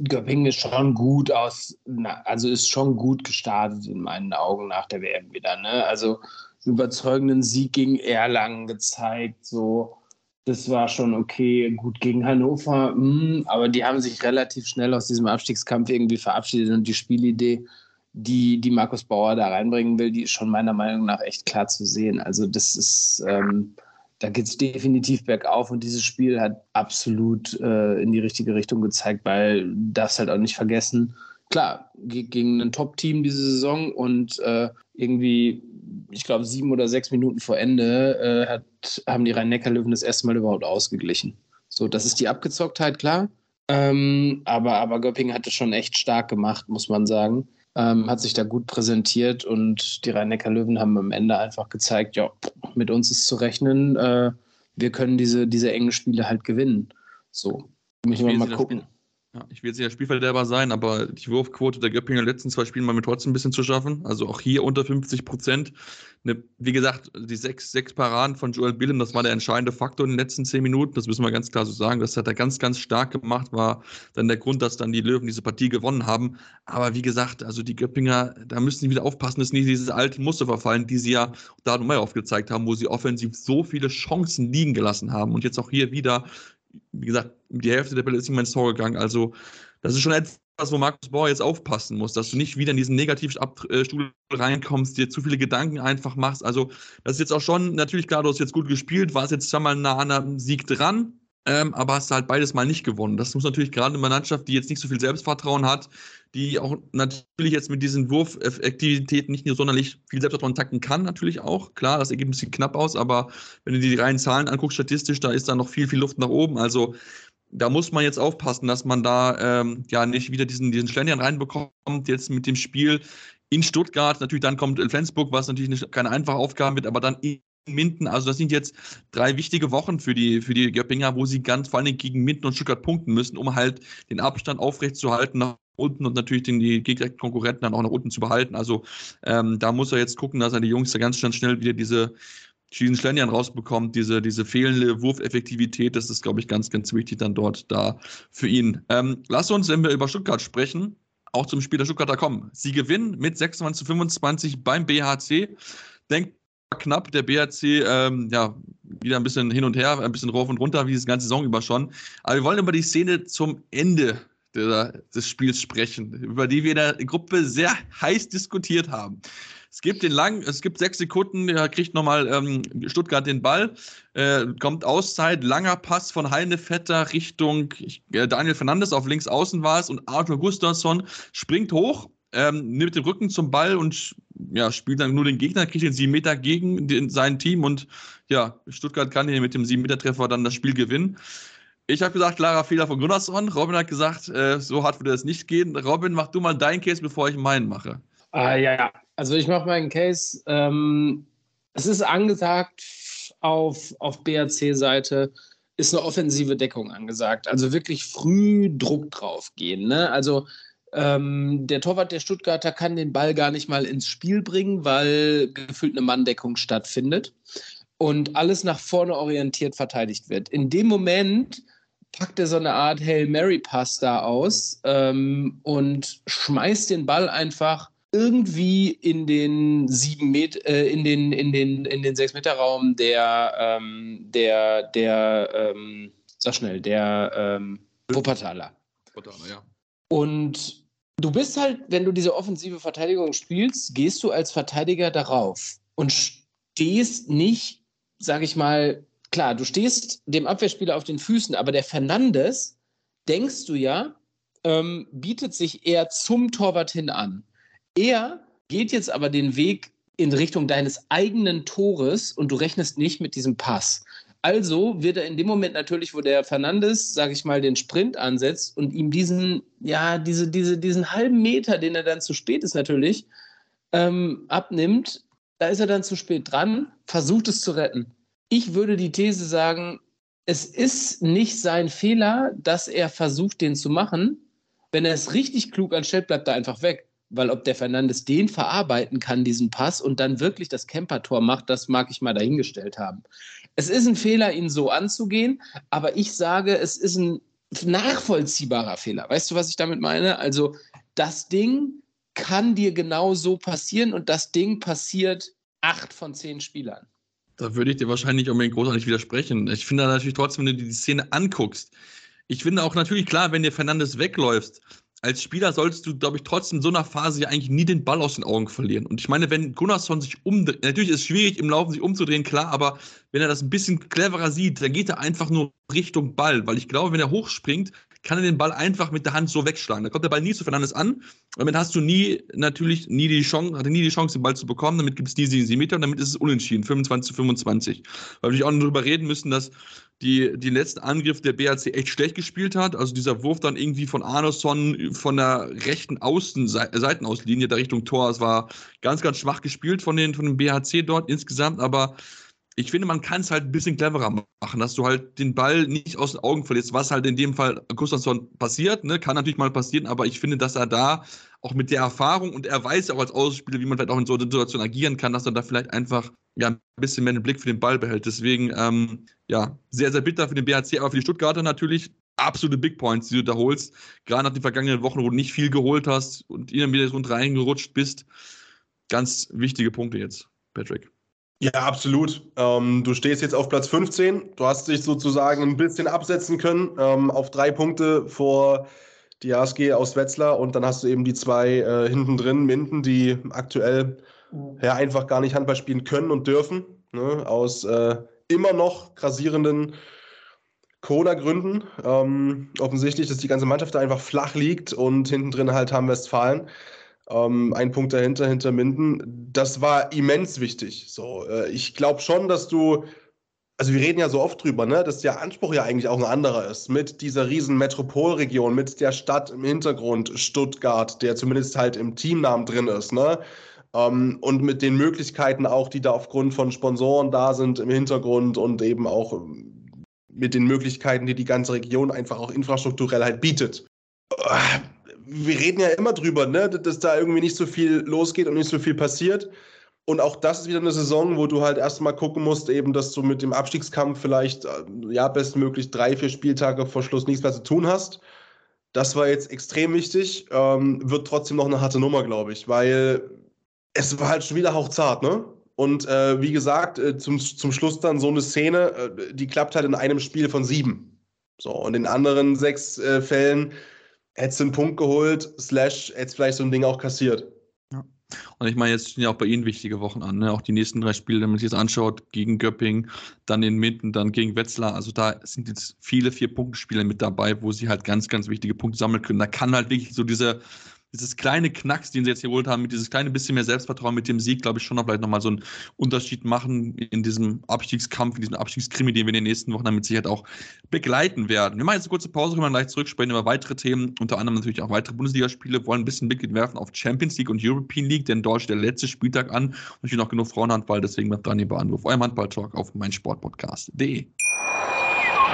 Speaker 3: Göppingen ist schon gut aus, also ist schon gut gestartet in meinen Augen nach der WM wieder. Ne? Also überzeugenden Sieg gegen Erlangen gezeigt, so das war schon okay, gut gegen Hannover, mh, hm, aber die haben sich relativ schnell aus diesem Abstiegskampf irgendwie verabschiedet und die Spielidee, die, die Markus Bauer da reinbringen will, die ist schon meiner Meinung nach echt klar zu sehen. Also das ist, ähm, da geht es definitiv bergauf und dieses Spiel hat absolut äh, in die richtige Richtung gezeigt, weil darfst halt auch nicht vergessen, klar, gegen ein Top-Team diese Saison und äh, irgendwie, ich glaube, sieben oder sechs Minuten vor Ende äh, hat, haben die Rhein-Neckar-Löwen das erste Mal überhaupt ausgeglichen. So, das ist die Abgezocktheit, klar. Ähm, aber, aber Göppingen hat es schon echt stark gemacht, muss man sagen ähm, hat sich da gut präsentiert und die Rhein-Neckar-Löwen haben am Ende einfach gezeigt, ja, mit uns ist zu rechnen, äh, wir können diese, diese engen Spiele halt gewinnen. So, müssen wir mal gucken.
Speaker 1: Ja, ich will jetzt der Spielverderber sein, aber die Wurfquote der Göppinger letzten zwei Spielen war mir trotzdem ein bisschen zu schaffen. Also auch hier unter 50 Prozent. Ne, wie gesagt, die sechs, sechs Paraden von Joel Billem, das war der entscheidende Faktor in den letzten zehn Minuten. Das müssen wir ganz klar so sagen. Das hat er ganz, ganz stark gemacht, war dann der Grund, dass dann die Löwen diese Partie gewonnen haben. Aber wie gesagt, also die Göppinger, da müssen sie wieder aufpassen, dass nicht diese alten Muster verfallen, die sie ja da nochmal aufgezeigt haben, wo sie offensiv so viele Chancen liegen gelassen haben. Und jetzt auch hier wieder wie gesagt, die Hälfte der Bälle ist mehr ins Tor gegangen. Also, das ist schon etwas, wo Markus Bauer jetzt aufpassen muss, dass du nicht wieder in diesen Negativstuhl reinkommst, dir zu viele Gedanken einfach machst. Also, das ist jetzt auch schon, natürlich klar, du hast jetzt gut gespielt, warst jetzt zweimal nah an einem Sieg dran, ähm, aber hast halt beides mal nicht gewonnen. Das muss natürlich gerade in einer Mannschaft, die jetzt nicht so viel Selbstvertrauen hat, die auch natürlich jetzt mit diesen Wurfaktivitäten nicht nur sonderlich viel Selbstvertrauen takten kann, natürlich auch. Klar, das Ergebnis sieht knapp aus, aber wenn du die reinen Zahlen anguckst, statistisch, da ist da noch viel, viel Luft nach oben. Also da muss man jetzt aufpassen, dass man da ähm, ja nicht wieder diesen, diesen Schlendern reinbekommt, jetzt mit dem Spiel in Stuttgart. Natürlich dann kommt Flensburg, was natürlich nicht, keine einfache Aufgabe wird, aber dann in Minden. Also das sind jetzt drei wichtige Wochen für die, für die Göppinger, wo sie ganz vor allem gegen Minden und Stuttgart punkten müssen, um halt den Abstand aufrechtzuerhalten nach unten und natürlich den, die gegnerischen Konkurrenten dann auch nach unten zu behalten. Also ähm, da muss er jetzt gucken, dass er die Jungs da ganz, ganz schnell wieder diese diesen Schlendern rausbekommt, diese, diese fehlende Wurfeffektivität, das ist, glaube ich, ganz, ganz wichtig dann dort da für ihn. Ähm, lass uns, wenn wir über Stuttgart sprechen, auch zum Spiel der Stuttgarter kommen. Sie gewinnen mit 26 zu 25 beim BHC. Denkt knapp, der BHC, ähm, ja, wieder ein bisschen hin und her, ein bisschen rauf und runter, wie die ganze Saison über schon. Aber wir wollen über die Szene zum Ende der, des Spiels sprechen, über die wir in der Gruppe sehr heiß diskutiert haben. Es gibt den lang, es gibt sechs Sekunden, da kriegt nochmal ähm, Stuttgart den Ball, äh, kommt Auszeit, langer Pass von Heinevetter Richtung ich, äh, Daniel Fernandes auf links außen war es und Arthur Gustafsson springt hoch, ähm, nimmt den Rücken zum Ball und ja, spielt dann nur den Gegner, kriegt den sieben Meter gegen den, sein Team und ja, Stuttgart kann hier mit dem sieben Meter Treffer dann das Spiel gewinnen. Ich habe gesagt, klarer Fehler von Gunnarsson. Robin hat gesagt, äh, so hart würde es nicht gehen. Robin, mach du mal deinen Case, bevor ich meinen mache.
Speaker 3: Ah, ja, ja. Also ich mache meinen Case. Ähm, es ist angesagt auf, auf BRC-Seite, ist eine offensive Deckung angesagt. Also wirklich früh Druck drauf gehen. Ne? Also ähm, der Torwart der Stuttgarter kann den Ball gar nicht mal ins Spiel bringen, weil gefühlt eine Manndeckung stattfindet und alles nach vorne orientiert verteidigt wird. In dem Moment packt er so eine Art Hail Mary Pass da aus ähm, und schmeißt den Ball einfach irgendwie in den sieben Meter, äh, in den, in den, in den sechs Meter Raum der, ähm, der, der, ähm, sag schnell, der ähm, Wuppertaler. Wuppertaler, ja. Und du bist halt, wenn du diese offensive Verteidigung spielst, gehst du als Verteidiger darauf und stehst nicht, sag ich mal, klar, du stehst dem Abwehrspieler auf den Füßen, aber der Fernandes, denkst du ja, ähm, bietet sich eher zum Torwart hin an. Er geht jetzt aber den Weg in Richtung deines eigenen Tores und du rechnest nicht mit diesem Pass. Also wird er in dem Moment natürlich, wo der Fernandes, sage ich mal, den Sprint ansetzt und ihm diesen, ja, diese, diese, diesen halben Meter, den er dann zu spät ist natürlich, ähm, abnimmt, da ist er dann zu spät dran, versucht es zu retten. Ich würde die These sagen, es ist nicht sein Fehler, dass er versucht, den zu machen. Wenn er es richtig klug anstellt, bleibt er einfach weg. Weil ob der Fernandes den verarbeiten kann, diesen Pass, und dann wirklich das Camper-Tor macht, das mag ich mal dahingestellt haben. Es ist ein Fehler, ihn so anzugehen, aber ich sage, es ist ein nachvollziehbarer Fehler. Weißt du, was ich damit meine? Also das Ding kann dir genau so passieren und das Ding passiert acht von zehn Spielern.
Speaker 1: Da würde ich dir wahrscheinlich unbedingt großartig widersprechen. Ich finde natürlich trotzdem, wenn du die Szene anguckst, ich finde auch natürlich klar, wenn dir Fernandes wegläufst, als Spieler solltest du, glaube ich, trotzdem in so einer Phase ja eigentlich nie den Ball aus den Augen verlieren. Und ich meine, wenn Gunnarsson sich umdreht, natürlich ist es schwierig im Laufen sich umzudrehen, klar, aber wenn er das ein bisschen cleverer sieht, dann geht er einfach nur Richtung Ball, weil ich glaube, wenn er hochspringt, kann er den Ball einfach mit der Hand so wegschlagen. Da kommt der Ball nie zu Fernandes an. Damit hast du nie, natürlich, nie die Chance, hatte nie die Chance, den Ball zu bekommen. Damit gibt es nie 7 Meter und damit ist es unentschieden, 25 zu 25. Weil wir natürlich auch darüber reden müssen, dass die, die letzten Angriff der BRC echt schlecht gespielt hat. Also dieser Wurf dann irgendwie von Arneson von der rechten Außen, Seitenauslinie der Richtung Tor. Es war ganz, ganz schwach gespielt von den, von dem BHC dort insgesamt, aber ich finde, man kann es halt ein bisschen cleverer machen, dass du halt den Ball nicht aus den Augen verlierst, was halt in dem Fall Gustafsson passiert, ne? kann natürlich mal passieren, aber ich finde, dass er da auch mit der Erfahrung und er weiß auch als Ausspieler, wie man vielleicht auch in so einer Situation agieren kann, dass er da vielleicht einfach ja, ein bisschen mehr den Blick für den Ball behält. Deswegen, ähm, ja, sehr, sehr bitter für den BHC, aber für die Stuttgarter natürlich absolute Big Points, die du da holst. Gerade nach den vergangenen Wochen, wo du nicht viel geholt hast und ihnen wieder rund reingerutscht bist. Ganz wichtige Punkte jetzt, Patrick.
Speaker 2: Ja, absolut. Ähm, du stehst jetzt auf Platz 15. Du hast dich sozusagen ein bisschen absetzen können ähm, auf drei Punkte vor die ASG aus Wetzlar und dann hast du eben die zwei äh, hinten drin, Minden, die aktuell ja einfach gar nicht Handball spielen können und dürfen, ne, aus äh, immer noch grassierenden Corona-Gründen. Ähm, offensichtlich, dass die ganze Mannschaft da einfach flach liegt und hinten drin halt haben Westfalen ähm, ein Punkt dahinter, hinter Minden. Das war immens wichtig. So, äh, ich glaube schon, dass du, also wir reden ja so oft drüber, ne, dass der Anspruch ja eigentlich auch ein anderer ist. Mit dieser riesen Metropolregion, mit der Stadt im Hintergrund, Stuttgart, der zumindest halt im Teamnamen drin ist, ne? Ähm, und mit den Möglichkeiten auch, die da aufgrund von Sponsoren da sind im Hintergrund und eben auch ähm, mit den Möglichkeiten, die die ganze Region einfach auch infrastrukturell halt bietet wir reden ja immer drüber, ne, dass da irgendwie nicht so viel losgeht und nicht so viel passiert. Und auch das ist wieder eine Saison, wo du halt erstmal gucken musst, eben, dass du mit dem Abstiegskampf vielleicht, äh, ja, bestmöglich drei, vier Spieltage vor Schluss nichts mehr zu tun hast. Das war jetzt extrem wichtig. Ähm, wird trotzdem noch eine harte Nummer, glaube ich, weil es war halt schon wieder hauchzart, ne? Und äh, wie gesagt, äh, zum, zum Schluss dann so eine Szene, äh, die klappt halt in einem Spiel von sieben. So, und in anderen sechs äh, Fällen hättest du einen Punkt geholt, slash hättest vielleicht so ein Ding auch kassiert.
Speaker 1: Ja. Und ich meine, jetzt stehen ja auch bei Ihnen wichtige Wochen an. Ne? Auch die nächsten drei Spiele, wenn man sich das anschaut, gegen Göpping, dann in Minden, dann gegen Wetzlar. Also da sind jetzt viele Vier-Punkte-Spiele mit dabei, wo sie halt ganz, ganz wichtige Punkte sammeln können. Da kann halt wirklich so diese dieses kleine Knacks, den sie jetzt geholt haben, mit dieses kleine bisschen mehr Selbstvertrauen mit dem Sieg, glaube ich, schon noch vielleicht nochmal so einen Unterschied machen in diesem Abstiegskampf, in diesem Abstiegskrimi, den wir in den nächsten Wochen dann mit Sicherheit auch begleiten werden. Wir machen jetzt eine kurze Pause, können wir gleich zurücksprechen über weitere Themen, unter anderem natürlich auch weitere Bundesligaspiele, wollen ein bisschen Blick werfen auf Champions League und European League, denn dort steht der letzte Spieltag an und natürlich noch genug Frauenhandball, deswegen bleibt dran, ihr Anruf, eurem Handball-Talk auf meinsportpodcast.de.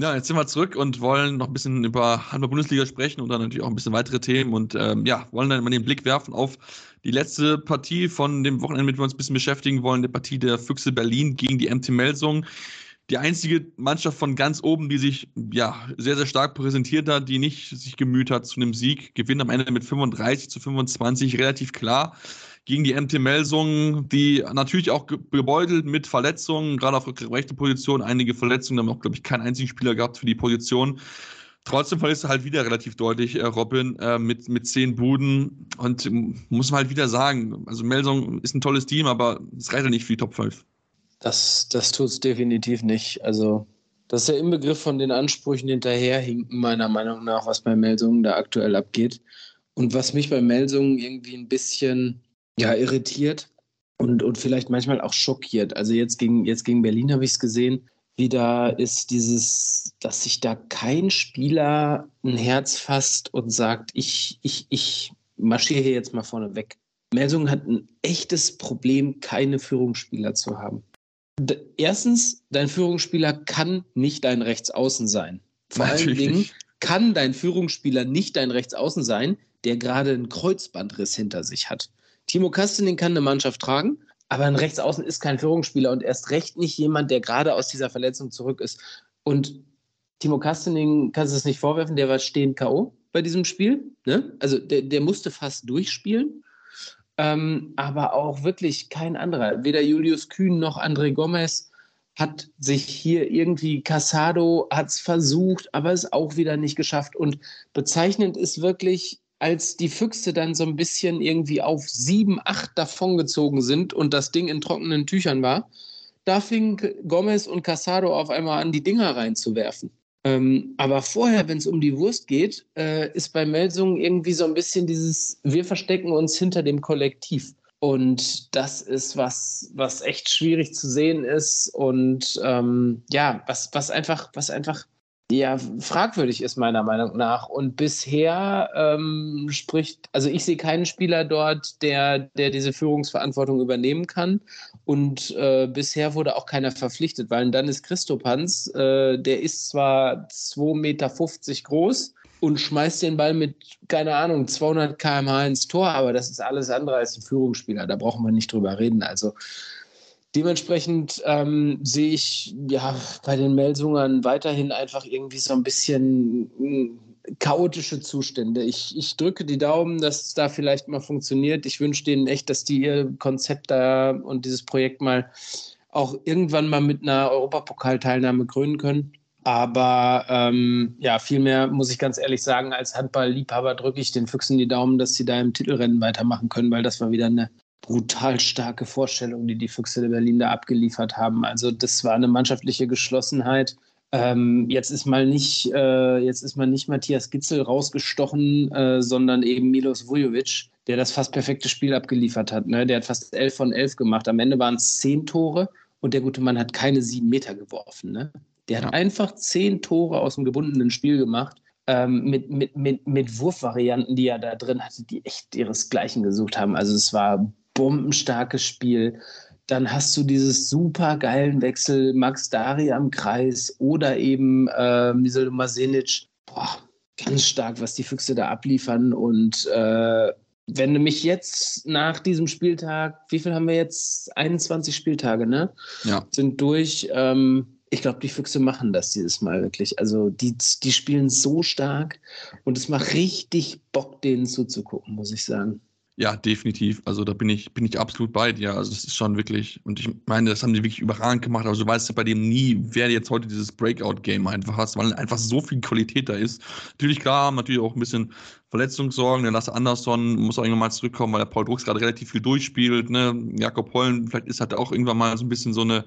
Speaker 1: Ja, jetzt sind wir zurück und wollen noch ein bisschen über Handball-Bundesliga sprechen und dann natürlich auch ein bisschen weitere Themen und ähm, ja, wollen dann mal den Blick werfen auf die letzte Partie von dem Wochenende, mit dem wir uns ein bisschen beschäftigen wollen, die Partie der Füchse Berlin gegen die MT Melsung. Die einzige Mannschaft von ganz oben, die sich ja sehr, sehr stark präsentiert hat, die nicht sich gemüht hat zu einem Sieg, gewinnt am Ende mit 35 zu 25, relativ klar. Gegen die MT Melsung, die natürlich auch gebeutelt mit Verletzungen, gerade auf rechte Position, einige Verletzungen, da haben auch, glaube ich, keinen einzigen Spieler gehabt für die Position. Trotzdem verlierst du halt wieder relativ deutlich, äh, Robin, äh, mit, mit zehn Buden. Und ähm, muss man halt wieder sagen, also Melsung ist ein tolles Team, aber es reicht nicht für die Top 5.
Speaker 3: Das, das tut es definitiv nicht. Also, das ist der Inbegriff von den Ansprüchen hinterherhinken, meiner Meinung nach, was bei Melsungen da aktuell abgeht. Und was mich bei Melsungen irgendwie ein bisschen ja, irritiert und, und vielleicht manchmal auch schockiert. Also jetzt gegen, jetzt gegen Berlin habe ich es gesehen wieder ist dieses, dass sich da kein Spieler ein Herz fasst und sagt, ich, ich, ich marschiere hier jetzt mal vorne weg. Melsungen hat ein echtes Problem, keine Führungsspieler zu haben. Erstens, dein Führungsspieler kann nicht dein Rechtsaußen sein. Vor Natürlich. allen Dingen kann dein Führungsspieler nicht dein Rechtsaußen sein, der gerade einen Kreuzbandriss hinter sich hat. Timo Kastening kann eine Mannschaft tragen, aber ein Rechtsaußen ist kein Führungsspieler und erst recht nicht jemand, der gerade aus dieser Verletzung zurück ist. Und Timo Kastening kannst du es nicht vorwerfen, der war stehend K.O. bei diesem Spiel. Ne? Also der, der musste fast durchspielen. Ähm, aber auch wirklich kein anderer. Weder Julius Kühn noch André Gomez hat sich hier irgendwie, Casado hat es versucht, aber es auch wieder nicht geschafft. Und bezeichnend ist wirklich, als die Füchse dann so ein bisschen irgendwie auf sieben, acht davongezogen sind und das Ding in trockenen Tüchern war, da fing Gomez und Casado auf einmal an, die Dinger reinzuwerfen. Ähm, aber vorher, wenn es um die Wurst geht, äh, ist bei Melsungen irgendwie so ein bisschen dieses, wir verstecken uns hinter dem Kollektiv. Und das ist was, was echt schwierig zu sehen ist und ähm, ja, was, was einfach, was einfach ja, fragwürdig ist meiner Meinung nach. Und bisher ähm, spricht, also ich sehe keinen Spieler dort, der, der diese Führungsverantwortung übernehmen kann. Und äh, bisher wurde auch keiner verpflichtet, weil dann ist Christopanz, äh, der ist zwar 2,50 Meter groß und schmeißt den Ball mit, keine Ahnung, 200 km/h ins Tor, aber das ist alles andere als ein Führungsspieler. Da brauchen wir nicht drüber reden. Also Dementsprechend ähm, sehe ich ja bei den Melsungern weiterhin einfach irgendwie so ein bisschen hm, chaotische Zustände. Ich, ich drücke die Daumen, dass es da vielleicht mal funktioniert. Ich wünsche denen echt, dass die ihr Konzept da und dieses Projekt mal auch irgendwann mal mit einer Europapokalteilnahme krönen können. Aber ähm, ja, vielmehr muss ich ganz ehrlich sagen, als Handballliebhaber drücke ich den Füchsen die Daumen, dass sie da im Titelrennen weitermachen können, weil das war wieder eine brutal starke Vorstellung, die die Füchse der Berlin da abgeliefert haben. Also das war eine mannschaftliche Geschlossenheit. Ähm, jetzt ist mal nicht, äh, jetzt ist mal nicht Matthias Gitzel rausgestochen, äh, sondern eben Milos Vujovic, der das fast perfekte Spiel abgeliefert hat. Ne? Der hat fast elf von elf gemacht. Am Ende waren es zehn Tore und der gute Mann hat keine sieben Meter geworfen. Ne? Der hat ja. einfach zehn Tore aus dem gebundenen Spiel gemacht. Ähm, mit, mit, mit, mit Wurfvarianten, die er da drin hatte, die echt ihresgleichen gesucht haben. Also es war bombenstarkes Spiel. Dann hast du dieses super geilen Wechsel Max Dari am Kreis oder eben äh, Misel Masenic. Boah, ganz stark, was die Füchse da abliefern. Und äh, wenn du mich jetzt nach diesem Spieltag, wie viel haben wir jetzt? 21 Spieltage, ne?
Speaker 1: Ja.
Speaker 3: Sind durch. Ähm, ich glaube, die Füchse machen das dieses Mal wirklich. Also die, die spielen so stark und es macht richtig Bock, denen zuzugucken, muss ich sagen.
Speaker 1: Ja, definitiv. Also da bin ich, bin ich absolut bei dir. Also es ist schon wirklich, und ich meine, das haben die wirklich überragend gemacht, aber du weißt ja bei dem nie, wer jetzt heute dieses Breakout-Game einfach hast, weil einfach so viel Qualität da ist. Natürlich, klar, natürlich auch ein bisschen Verletzungssorgen. Der Lasse Andersson muss auch irgendwann mal zurückkommen, weil der Paul Drucks gerade relativ viel durchspielt. Ne? Jakob Hollen, vielleicht ist hat auch irgendwann mal so ein bisschen so eine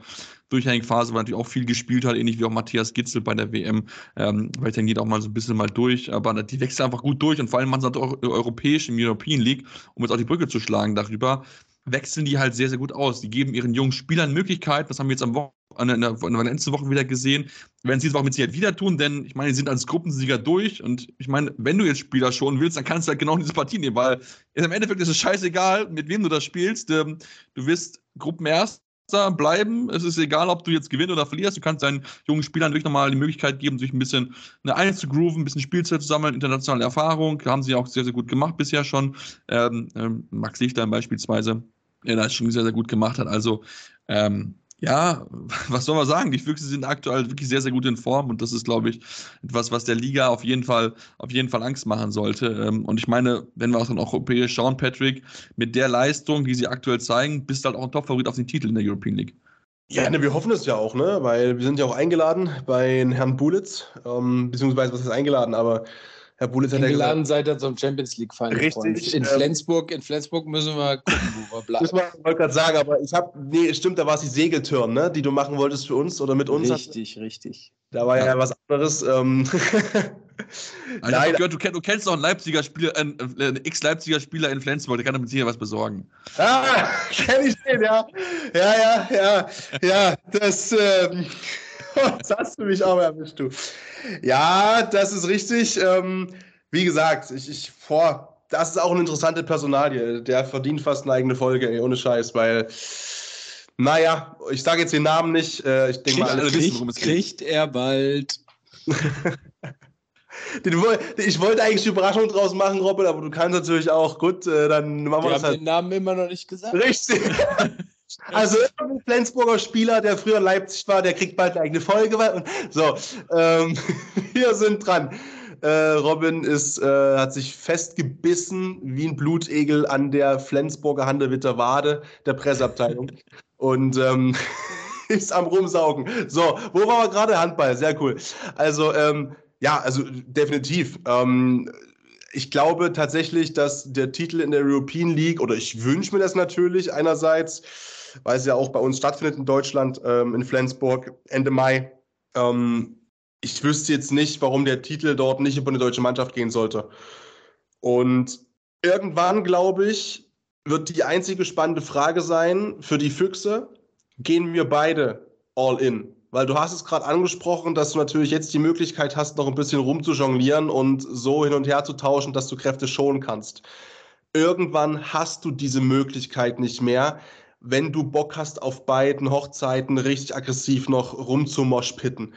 Speaker 1: Durchhängphase, weil er natürlich auch viel gespielt hat, ähnlich wie auch Matthias Gitzel bei der WM. Ähm, vielleicht geht auch mal so ein bisschen mal durch, aber die wechseln einfach gut durch und vor allem machen sie auch europäisch im European League, um jetzt auch die Brücke zu schlagen darüber wechseln die halt sehr, sehr gut aus. Die geben ihren jungen Spielern Möglichkeiten. Das haben wir jetzt am Wochenende in der, in der letzten Woche wieder gesehen. Werden sie es auch mit Sicherheit wieder tun, denn ich meine, die sind als Gruppensieger durch und ich meine, wenn du jetzt Spieler schon willst, dann kannst du halt genau diese Partie nehmen, weil im Endeffekt ist es scheißegal, mit wem du das spielst. Ähm, du wirst Gruppenerster bleiben. Es ist egal, ob du jetzt gewinnst oder verlierst. Du kannst deinen jungen Spielern durch nochmal die Möglichkeit geben, sich ein bisschen eine einzugrooven, ein bisschen Spielzeit zu sammeln, internationale Erfahrung. Haben sie auch sehr, sehr gut gemacht bisher schon. Ähm, ähm, Max Lichter beispielsweise, der das schon sehr, sehr gut gemacht hat. Also, ähm, Ja, was soll man sagen? Die Füchse sind aktuell wirklich sehr, sehr gut in Form und das ist, glaube ich, etwas, was der Liga auf jeden Fall, auf jeden Fall Angst machen sollte. Ähm, und ich meine, wenn wir auch dann europäisch schauen, Patrick, mit der Leistung, die sie aktuell zeigen, bist du halt auch ein Top-Favorit auf den Titel in der European League.
Speaker 2: Ja, ne, wir hoffen es ja auch, ne? Weil wir sind ja auch eingeladen bei Herrn Bulitz, ähm, beziehungsweise was ist eingeladen, aber Herr Bulitz hat
Speaker 3: ja gesagt. seid ihr zum Champions League Final.
Speaker 2: Richtig.
Speaker 3: In ähm, Flensburg, in Flensburg müssen wir gucken, wo wir bleiben. Das
Speaker 2: wollte gerade sagen, aber ich habe, nee, stimmt, da war es die Segeltörn, ne, die du machen wolltest für uns oder mit uns.
Speaker 3: Richtig, hast. richtig.
Speaker 2: Da war ja, ja was anderes. Ähm.
Speaker 1: Also Nein, gehört, du, kennst, du kennst noch einen Leipziger Spieler, äh, einen X-Leipziger Spieler in Flensburg, der kann damit sicher was besorgen.
Speaker 2: Ah, kenn ich den, ja. Ja, ja, ja, ja. Das, ähm, das hast du mich auch erwischt, du. Ja, das ist richtig. Ähm, wie gesagt, ich, ich vor, das ist auch eine interessante Personalie. Der verdient fast eine eigene Folge, ey, ohne Scheiß, weil, naja, ich sage jetzt den Namen nicht. Äh, ich denke mal, alle
Speaker 3: wissen, worum es geht. Kriegt er bald.
Speaker 2: Den, ich wollte eigentlich die Überraschung draus machen, Robin, aber du kannst natürlich auch. Gut, äh, dann machen wir, wir
Speaker 3: das haben halt. den Namen immer noch nicht gesagt.
Speaker 2: Richtig. Also ein Flensburger Spieler, der früher in Leipzig war, der kriegt bald eine eigene Folge. So, ähm, wir sind dran. Äh, Robin ist, äh, hat sich festgebissen wie ein Blutegel an der Flensburger Handewitter Wade der Presseabteilung und ähm, ist am Rumsaugen. So, wo waren wir gerade? Handball, sehr cool. Also, ähm, ja, also definitiv. Ähm, ich glaube tatsächlich, dass der Titel in der European League, oder ich wünsche mir das natürlich einerseits, weil es ja auch bei uns stattfindet in Deutschland, ähm, in Flensburg, Ende Mai. Ähm, ich wüsste jetzt nicht, warum der Titel dort nicht über eine deutsche Mannschaft gehen sollte. Und irgendwann, glaube ich, wird die einzige spannende Frage sein für die Füchse, gehen wir beide all in? Weil du hast es gerade angesprochen, dass du natürlich jetzt die Möglichkeit hast, noch ein bisschen rumzujonglieren und so hin und her zu tauschen, dass du Kräfte schonen kannst. Irgendwann hast du diese Möglichkeit nicht mehr, wenn du Bock hast, auf beiden Hochzeiten richtig aggressiv noch rumzumoschpitten.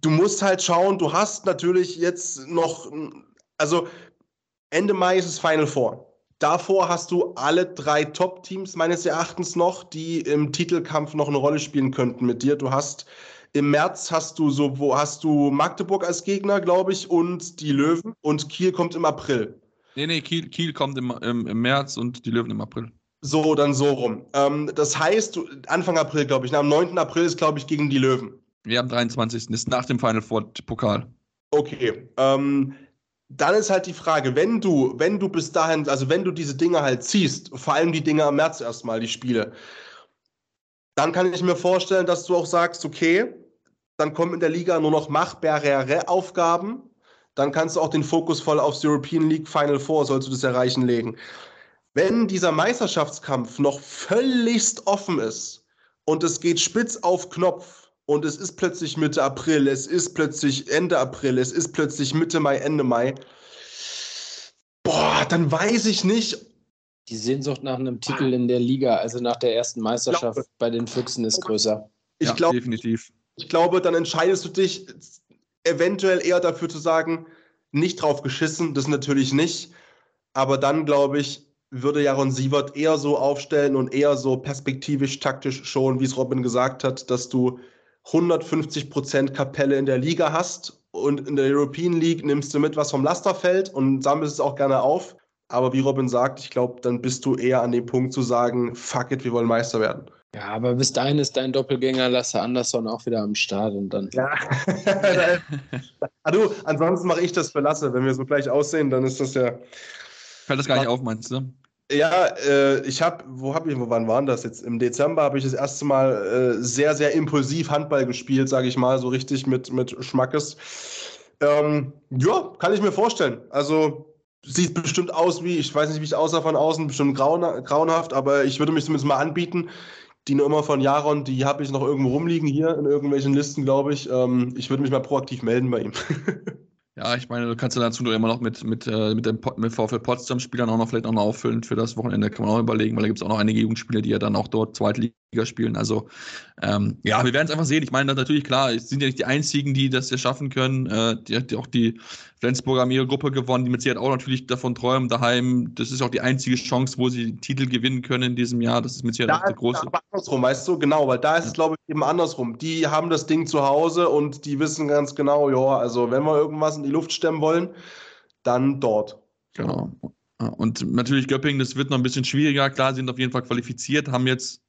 Speaker 2: Du musst halt schauen, du hast natürlich jetzt noch, also Ende Mai ist es Final Four. Davor hast du alle drei Top-Teams meines Erachtens noch, die im Titelkampf noch eine Rolle spielen könnten mit dir. Du hast im März hast du so, wo hast du Magdeburg als Gegner, glaube ich, und die Löwen und Kiel kommt im April.
Speaker 1: Nee, nee, Kiel, Kiel kommt im, im, im März und die Löwen im April.
Speaker 2: So, dann so rum. Ähm, das heißt, Anfang April, glaube ich. am 9. April ist, glaube ich, gegen die Löwen.
Speaker 1: Wir am 23. ist nach dem Final Four Pokal.
Speaker 2: Okay. Ähm, dann ist halt die Frage, wenn du, wenn du bis dahin, also wenn du diese Dinge halt ziehst, vor allem die Dinge am März erstmal, die Spiele, dann kann ich mir vorstellen, dass du auch sagst, okay, dann kommen in der Liga nur noch machbare Aufgaben. Dann kannst du auch den Fokus voll aufs European League Final Four, sollst du das erreichen, legen. Wenn dieser Meisterschaftskampf noch völligst offen ist und es geht spitz auf Knopf und es ist plötzlich Mitte April, es ist plötzlich Ende April, es ist plötzlich Mitte Mai, Ende Mai, boah, dann weiß ich nicht.
Speaker 3: Die Sehnsucht nach einem Titel in der Liga, also nach der ersten Meisterschaft glaube, bei den Füchsen ist größer.
Speaker 2: Ich ja, glaube, definitiv. Ich glaube, dann entscheidest du dich eventuell eher dafür zu sagen, nicht drauf geschissen, das natürlich nicht. Aber dann glaube ich, würde Jaron Sievert eher so aufstellen und eher so perspektivisch, taktisch schon, wie es Robin gesagt hat, dass du 150% Kapelle in der Liga hast und in der European League nimmst du mit, was vom Laster fällt und sammelst es auch gerne auf. Aber wie Robin sagt, ich glaube, dann bist du eher an dem Punkt zu sagen, fuck it, wir wollen Meister werden.
Speaker 3: Ja, aber bis dahin ist dein Doppelgänger Lasse Andersson auch wieder am Start und dann. Ja.
Speaker 2: ah, du, ansonsten mache ich das für Lasse. Wenn wir so gleich aussehen, dann ist das ja.
Speaker 1: Fällt das gar nicht auf, meinst du?
Speaker 2: Ja, äh, ich habe, wo habe ich, wo, wann waren das jetzt? Im Dezember habe ich das erste Mal äh, sehr, sehr impulsiv Handball gespielt, sage ich mal, so richtig mit, mit Schmackes. Ähm, ja, kann ich mir vorstellen. Also sieht bestimmt aus wie, ich weiß nicht, wie ich aussah von außen, bestimmt grauen, grauenhaft, aber ich würde mich zumindest mal anbieten. Die Nummer von Jaron, die habe ich noch irgendwo rumliegen hier in irgendwelchen Listen, glaube ich. Ähm, ich würde mich mal proaktiv melden bei ihm.
Speaker 1: Ja, ich meine, du kannst ja dazu immer noch mit, mit, äh, mit dem mit VfL Potsdam-Spielern auch noch vielleicht auch noch auffüllen für das Wochenende. Kann man auch überlegen, weil da gibt es auch noch einige Jugendspieler, die ja dann auch dort Zweitliga spielen. Also ähm, ja, wir werden es einfach sehen. Ich meine, natürlich klar, es sind ja nicht die einzigen, die das ja schaffen können. Äh, die hat ja auch die Flensburger haben ihre Gruppe gewonnen, die mit Sicherheit auch natürlich davon träumen, daheim. Das ist auch die einzige Chance, wo sie den Titel gewinnen können in diesem Jahr. Das ist mit Sicherheit da auch der große.
Speaker 2: Aber andersrum, weißt du, genau, weil da ist es, glaube ich, eben andersrum. Die haben das Ding zu Hause und die wissen ganz genau, ja, also wenn wir irgendwas in die Luft stemmen wollen, dann dort.
Speaker 1: Genau. Und natürlich Göppingen, das wird noch ein bisschen schwieriger. Klar, sind auf jeden Fall qualifiziert, haben jetzt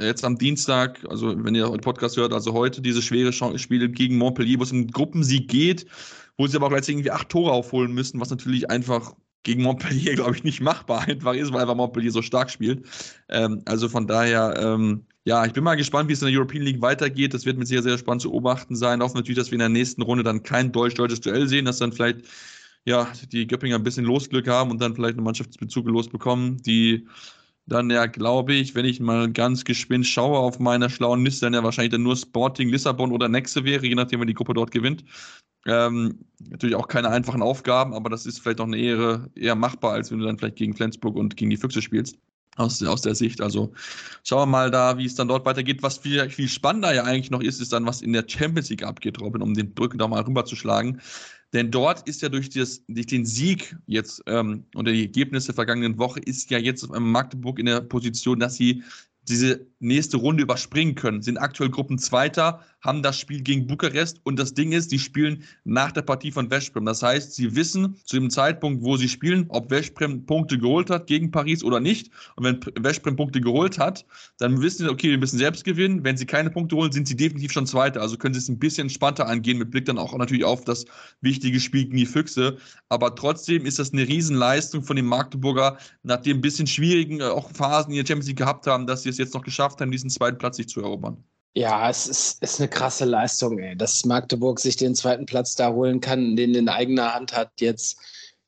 Speaker 1: jetzt am Dienstag, also wenn ihr den Podcast hört, also heute diese schwere Spiele gegen Montpellier, wo es um Gruppensieg geht, wo sie aber auch gleich irgendwie acht Tore aufholen müssen, was natürlich einfach gegen Montpellier, glaube ich, nicht machbar einfach ist, weil einfach Montpellier so stark spielt. Ähm, also von daher, ähm, ja, ich bin mal gespannt, wie es in der European League weitergeht. Das wird mit sehr, sehr spannend zu beobachten sein. Hoffen natürlich, dass wir in der nächsten Runde dann kein deutsch-deutsches Duell sehen, dass dann vielleicht ja, die Göppinger ein bisschen Losglück haben und dann vielleicht eine Mannschaftsbezug losbekommen, die dann ja, glaube ich, wenn ich mal ganz geschwind schaue auf meiner schlauen Liste, dann ja wahrscheinlich dann nur Sporting Lissabon oder Nexe wäre, je nachdem, wer die Gruppe dort gewinnt. Ähm, natürlich auch keine einfachen Aufgaben, aber das ist vielleicht auch eine Ehre, eher machbar, als wenn du dann vielleicht gegen Flensburg und gegen die Füchse spielst. Aus, aus der Sicht. Also schauen wir mal da, wie es dann dort weitergeht. Was viel, viel spannender ja eigentlich noch ist, ist dann, was in der Champions League abgeht, Robin, um den Brücken da mal rüberzuschlagen. Denn dort ist ja durch, das, durch den Sieg jetzt ähm, und die Ergebnisse der vergangenen Woche ist ja jetzt Magdeburg in der Position, dass sie diese nächste Runde überspringen können. Sind aktuell Gruppenzweiter, haben das Spiel gegen Bukarest und das Ding ist, die spielen nach der Partie von Veszprem. Das heißt, sie wissen zu dem Zeitpunkt, wo sie spielen, ob Veszprem Punkte geholt hat gegen Paris oder nicht. Und wenn Veszprem Punkte geholt hat, dann wissen sie, okay, wir müssen selbst gewinnen. Wenn sie keine Punkte holen, sind sie definitiv schon Zweiter. Also können sie es ein bisschen entspannter angehen, mit Blick dann auch natürlich auf das wichtige Spiel gegen die Füchse. Aber trotzdem ist das eine Riesenleistung von den Magdeburger, nach ein bisschen schwierigen äh, auch Phasen in der Champions League gehabt haben, dass sie es jetzt noch geschafft haben, diesen zweiten Platz sich zu erobern.
Speaker 3: Ja, es ist, ist eine krasse Leistung, ey. Dass Magdeburg sich den zweiten Platz da holen kann, den in eigener Hand hat jetzt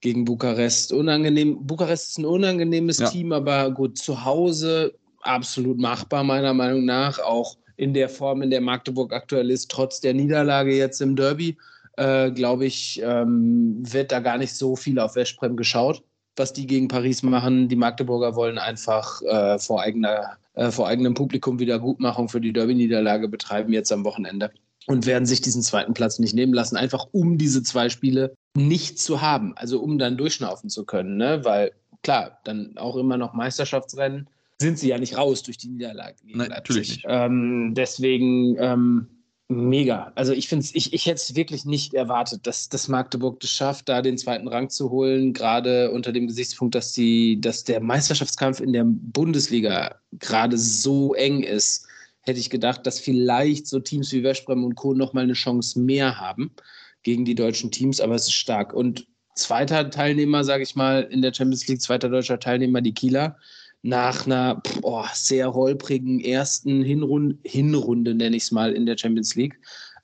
Speaker 3: gegen Bukarest. Unangenehm. Bukarest ist ein unangenehmes ja. Team, aber gut, zu Hause absolut machbar, meiner Meinung nach. Auch in der Form, in der Magdeburg aktuell ist, trotz der Niederlage jetzt im Derby, äh, glaube ich, ähm, wird da gar nicht so viel auf Westprem geschaut, was die gegen Paris machen. Die Magdeburger wollen einfach äh, vor eigener äh, vor eigenem Publikum Wiedergutmachung für die Derby-Niederlage betreiben jetzt am Wochenende und werden sich diesen zweiten Platz nicht nehmen lassen, einfach um diese zwei Spiele nicht zu haben, also um dann durchschnaufen zu können, ne? weil klar, dann auch immer noch Meisterschaftsrennen sind sie ja nicht raus durch die Niederlage.
Speaker 1: Nein, natürlich nicht.
Speaker 3: Ähm, deswegen ähm, mega. Also ich finde ich, ich hätte es wirklich nicht erwartet, dass, dass Magdeburg das schafft, da den zweiten Rang zu holen, gerade unter dem Gesichtspunkt, dass, die, dass der Meisterschaftskampf in der Bundesliga gerade so eng ist, hätte ich gedacht, dass vielleicht so Teams wie Westbrem und Co. nochmal eine Chance mehr haben gegen die deutschen Teams, aber es ist stark. Und zweiter Teilnehmer, sage ich mal, in der Champions League, zweiter deutscher Teilnehmer, die Kieler nach einer boah, sehr holprigen ersten Hinrunde, Hinrunde nenne ich es mal, in der Champions League,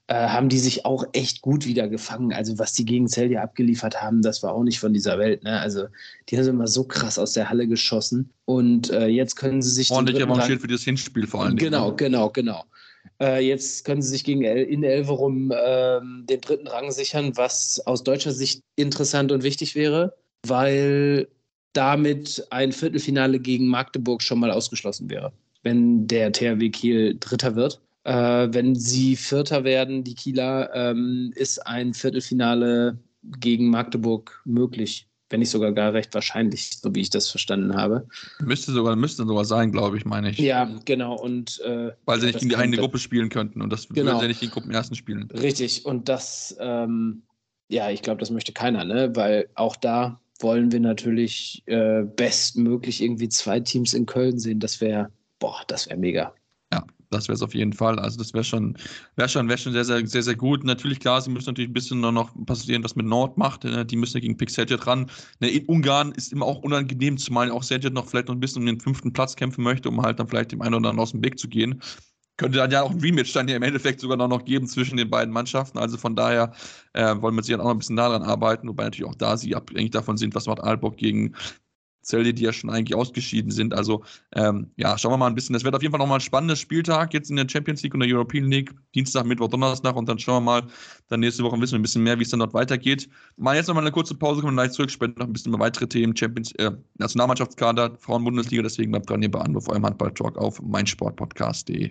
Speaker 3: äh, haben die sich auch echt gut wieder gefangen. Also was die gegen Celtic abgeliefert haben, das war auch nicht von dieser Welt. Ne? Also die haben immer so krass aus der Halle geschossen und äh, jetzt können sie sich...
Speaker 1: Ordentlich avanciert für das Hinspiel vor allem.
Speaker 3: Genau, ne? genau, genau. Äh, jetzt können sie sich gegen El in Elverum äh, den dritten Rang sichern, was aus deutscher Sicht interessant und wichtig wäre, weil damit ein Viertelfinale gegen Magdeburg schon mal ausgeschlossen wäre, wenn der THW Kiel Dritter wird. Äh, wenn sie Vierter werden, die Kieler, ähm, ist ein Viertelfinale gegen Magdeburg möglich. Wenn nicht sogar gar recht wahrscheinlich, so wie ich das verstanden habe.
Speaker 1: Müsste sogar, müsste sogar sein, glaube ich, meine ich.
Speaker 3: Ja, genau. Und,
Speaker 1: äh, Weil sie nicht gegen die eine Gruppe spielen könnten und das genau. würden sie nicht gegen Gruppenersten spielen.
Speaker 3: Richtig. Und das, ähm, ja, ich glaube, das möchte keiner, ne? Weil auch da wollen wir natürlich äh, bestmöglich irgendwie zwei Teams in Köln sehen. Das wäre, boah, das wäre mega.
Speaker 1: Ja, das wäre es auf jeden Fall. Also das wäre schon, wäre schon, wäre schon sehr, sehr, sehr, sehr gut. Natürlich, klar, sie müssen natürlich ein bisschen noch passieren, was mit Nord macht. Ne? Die müssen ja gegen Pixeljet ran. Ne, in Ungarn ist immer auch unangenehm, zumal auch Serjet noch vielleicht noch ein bisschen um den fünften Platz kämpfen möchte, um halt dann vielleicht dem einen oder anderen aus dem Weg zu gehen könnte dann ja auch ein Rematch dann hier im Endeffekt sogar noch geben zwischen den beiden Mannschaften. Also von daher äh, wollen wir sich dann auch noch ein bisschen daran arbeiten, wobei natürlich auch da sie abhängig davon sind, was macht Aalborg gegen Zelle, die ja schon eigentlich ausgeschieden sind. Also ähm, ja, schauen wir mal ein bisschen. Das wird auf jeden Fall nochmal ein spannendes Spieltag jetzt in der Champions League und der European League. Dienstag, Mittwoch, Donnerstag und dann schauen wir mal, dann nächste Woche wissen wir ein bisschen mehr, wie es dann dort weitergeht. Mal jetzt nochmal eine kurze Pause, kommen gleich zurück, später noch ein bisschen über weitere Themen, Champions, äh, Nationalmannschaftskader, Frauen-Bundesliga, deswegen bleibt dran hier bei Anruf, eurem Handball-Talk auf meinsportpodcast.de.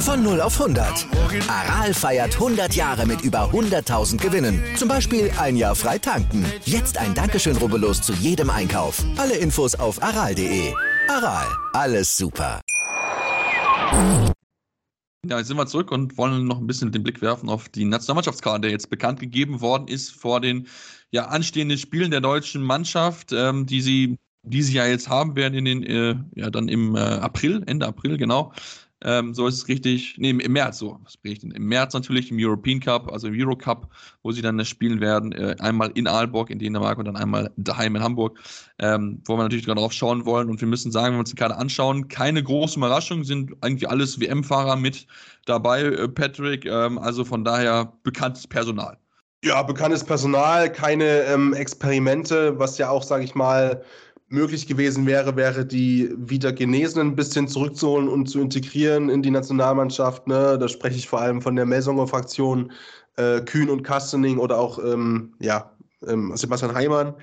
Speaker 5: Von 0 auf 100. Aral feiert 100 Jahre mit über 100.000 Gewinnen. Zum Beispiel ein Jahr frei tanken. Jetzt ein Dankeschön, rubbellos zu jedem Einkauf. Alle Infos auf aral.de. Aral, alles super.
Speaker 1: Ja, jetzt sind wir zurück und wollen noch ein bisschen den Blick werfen auf die Nationalmannschaftskarte, der jetzt bekannt gegeben worden ist vor den ja, anstehenden Spielen der deutschen Mannschaft, ähm, die sie die sie ja jetzt haben werden in den, äh, ja, dann im äh, April, Ende April, genau. Ähm, so ist es richtig. Nee, im März, so. Was ich denn? Im März natürlich im European Cup, also im Euro Cup, wo sie dann spielen werden. Äh, einmal in Aalborg in Dänemark und dann einmal daheim in Hamburg, ähm, wo wir natürlich darauf schauen wollen. Und wir müssen sagen, wenn wir uns die Karte anschauen, keine große Überraschung, sind eigentlich alles WM-Fahrer mit dabei, äh, Patrick. Ähm, also von daher bekanntes Personal.
Speaker 2: Ja, bekanntes Personal, keine ähm, Experimente, was ja auch, sage ich mal, möglich gewesen wäre, wäre die wieder Genesenen ein bisschen zurückzuholen und zu integrieren in die Nationalmannschaft. Ne? Da spreche ich vor allem von der Melsonger Fraktion, äh, Kühn und Kastening oder auch ähm, ja, ähm, Sebastian Heimann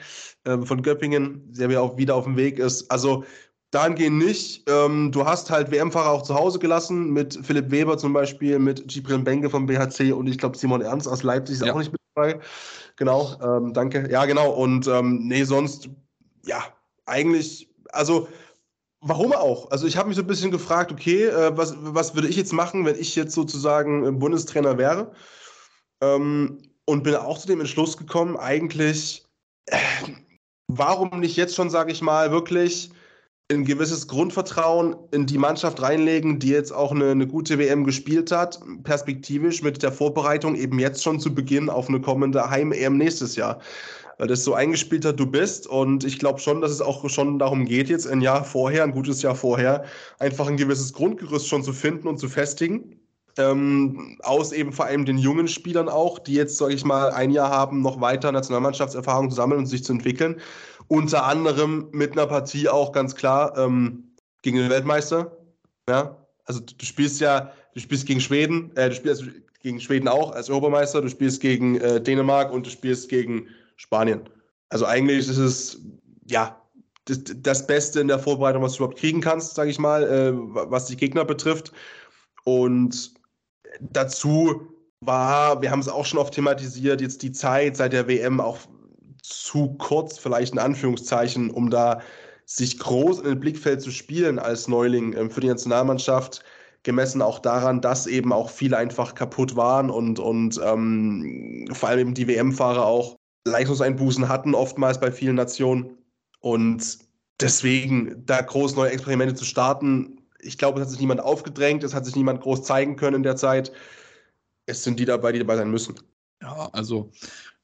Speaker 2: äh, von Göppingen, der ja auch wieder auf dem Weg ist. Also dahingehend nicht. Ähm, du hast halt WM-Fahrer auch zu Hause gelassen, mit Philipp Weber zum Beispiel, mit Gibran Benke vom BHC und ich glaube Simon Ernst aus Leipzig ist ja. auch nicht mit dabei. Genau, ähm, danke. Ja, genau. Und ähm, nee, sonst, ja, eigentlich, also warum auch? Also ich habe mich so ein bisschen gefragt, okay, äh, was, was würde ich jetzt machen, wenn ich jetzt sozusagen Bundestrainer wäre? Ähm, und bin auch zu dem Entschluss gekommen, eigentlich, äh, warum nicht jetzt schon, sage ich mal, wirklich ein gewisses Grundvertrauen in die Mannschaft reinlegen, die jetzt auch eine, eine, gute WM gespielt hat, perspektivisch mit der Vorbereitung eben jetzt schon zu Beginn auf eine kommende Heim-EM nächstes Jahr weil das so eingespielt hat, du bist. Und ich glaube schon, dass es auch schon darum geht, jetzt ein Jahr vorher, ein gutes Jahr vorher, einfach ein gewisses Grundgerüst schon zu finden und zu festigen. Ähm, aus eben vor allem den jungen Spielern auch, die jetzt, sage ich mal, ein Jahr haben, noch weiter Nationalmannschaftserfahrung zu sammeln und sich zu entwickeln. Unter anderem mit einer Partie auch ganz klar ähm, gegen den Weltmeister. Ja, also du spielst ja, du spielst gegen Schweden, äh, du spielst gegen Schweden auch als Europameister, du spielst gegen äh, Dänemark und du spielst gegen Spanien. Also eigentlich ist es, ja, das, das Beste in der Vorbereitung, was du überhaupt kriegen kannst, sage ich mal, äh, was die Gegner betrifft. Und dazu war, wir haben es auch schon oft thematisiert, jetzt die Zeit seit der WM auch zu kurz, vielleicht in Anführungszeichen, um da sich groß in den Blickfeld zu spielen als Neuling ähm, für die Nationalmannschaft, gemessen auch daran, dass eben auch viele einfach kaputt waren und, und ähm, vor allem eben die WM-Fahrer auch Leistungseinbußen hatten, oftmals bei vielen Nationen. Und deswegen da groß neue Experimente zu starten, ich glaube, es hat sich niemand aufgedrängt, es hat sich niemand groß zeigen können in der Zeit. Es sind die dabei, die dabei sein müssen.
Speaker 1: Ja, also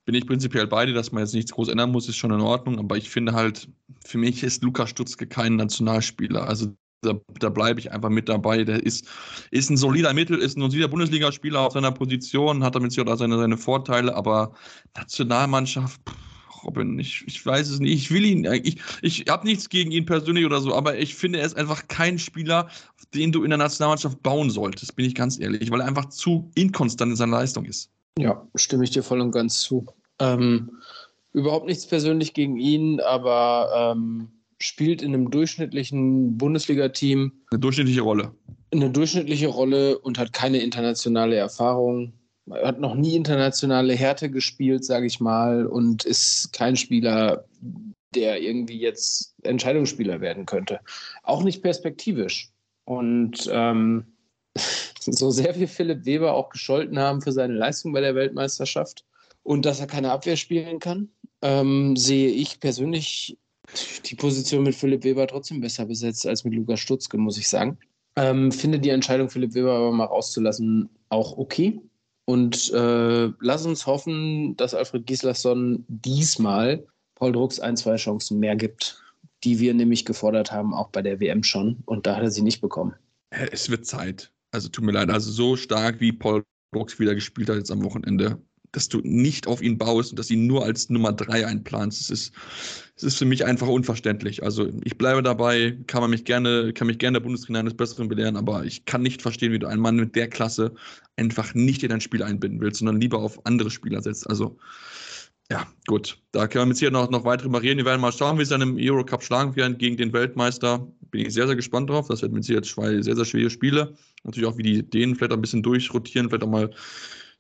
Speaker 1: bin ich prinzipiell bei dir, dass man jetzt nichts groß ändern muss, ist schon in Ordnung. Aber ich finde halt, für mich ist Lukas Stutzke kein Nationalspieler. Also da, da bleibe ich einfach mit dabei. Der ist, ist ein solider Mittel, ist ein solider Bundesligaspieler auf seiner Position, hat damit sicher auch seine, seine Vorteile, aber Nationalmannschaft, Robin, ich, ich weiß es nicht. Ich will ihn, ich, ich habe nichts gegen ihn persönlich oder so, aber ich finde, er ist einfach kein Spieler, den du in der Nationalmannschaft bauen solltest, bin ich ganz ehrlich, weil er einfach zu inkonstant in seiner Leistung ist.
Speaker 3: Ja, stimme ich dir voll und ganz zu. Ähm, überhaupt nichts persönlich gegen ihn, aber ähm, spielt in einem durchschnittlichen Bundesliga-Team.
Speaker 1: Eine durchschnittliche Rolle.
Speaker 3: Eine durchschnittliche Rolle und hat keine internationale Erfahrung. Er hat noch nie internationale Härte gespielt, sage ich mal, und ist kein Spieler, der irgendwie jetzt Entscheidungsspieler werden könnte. Auch nicht perspektivisch. Und ähm, so sehr wir Philipp Weber auch gescholten haben für seine Leistung bei der Weltmeisterschaft und dass er keine Abwehr spielen kann, ähm, sehe ich persönlich Die Position mit Philipp Weber trotzdem besser besetzt als mit Lukas Stutzke, muss ich sagen. Ähm, finde die Entscheidung, Philipp Weber aber mal rauszulassen, auch okay. Und äh, lass uns hoffen, dass Alfred Gislason diesmal Paul Drucks ein, zwei Chancen mehr gibt, die wir nämlich gefordert haben, auch bei der WM schon. Und da hat er sie nicht bekommen.
Speaker 1: Es wird Zeit. Also tut mir leid. Also so stark wie Paul Drucks wieder gespielt hat jetzt am Wochenende, dass du nicht auf ihn baust und dass ihn nur als Nummer drei einplanst. Das ist, das ist für mich einfach unverständlich. Also ich bleibe dabei, kann man mich gerne, kann mich gerne der Bundestrainer eines Besseren belehren, aber ich kann nicht verstehen, wie du einen Mann mit der Klasse einfach nicht in dein Spiel einbinden willst, sondern lieber auf andere Spieler setzt. Also ja, gut. Da können wir jetzt hier noch, noch weiter drüber reden. Wir werden mal schauen, wie sie dann im Eurocup schlagen werden gegen den Weltmeister. Bin ich sehr, sehr gespannt drauf. Das wird mit Sicherheit zwei sehr, sehr schwere Spiele. Natürlich auch, wie die denen vielleicht ein bisschen durchrotieren, vielleicht auch mal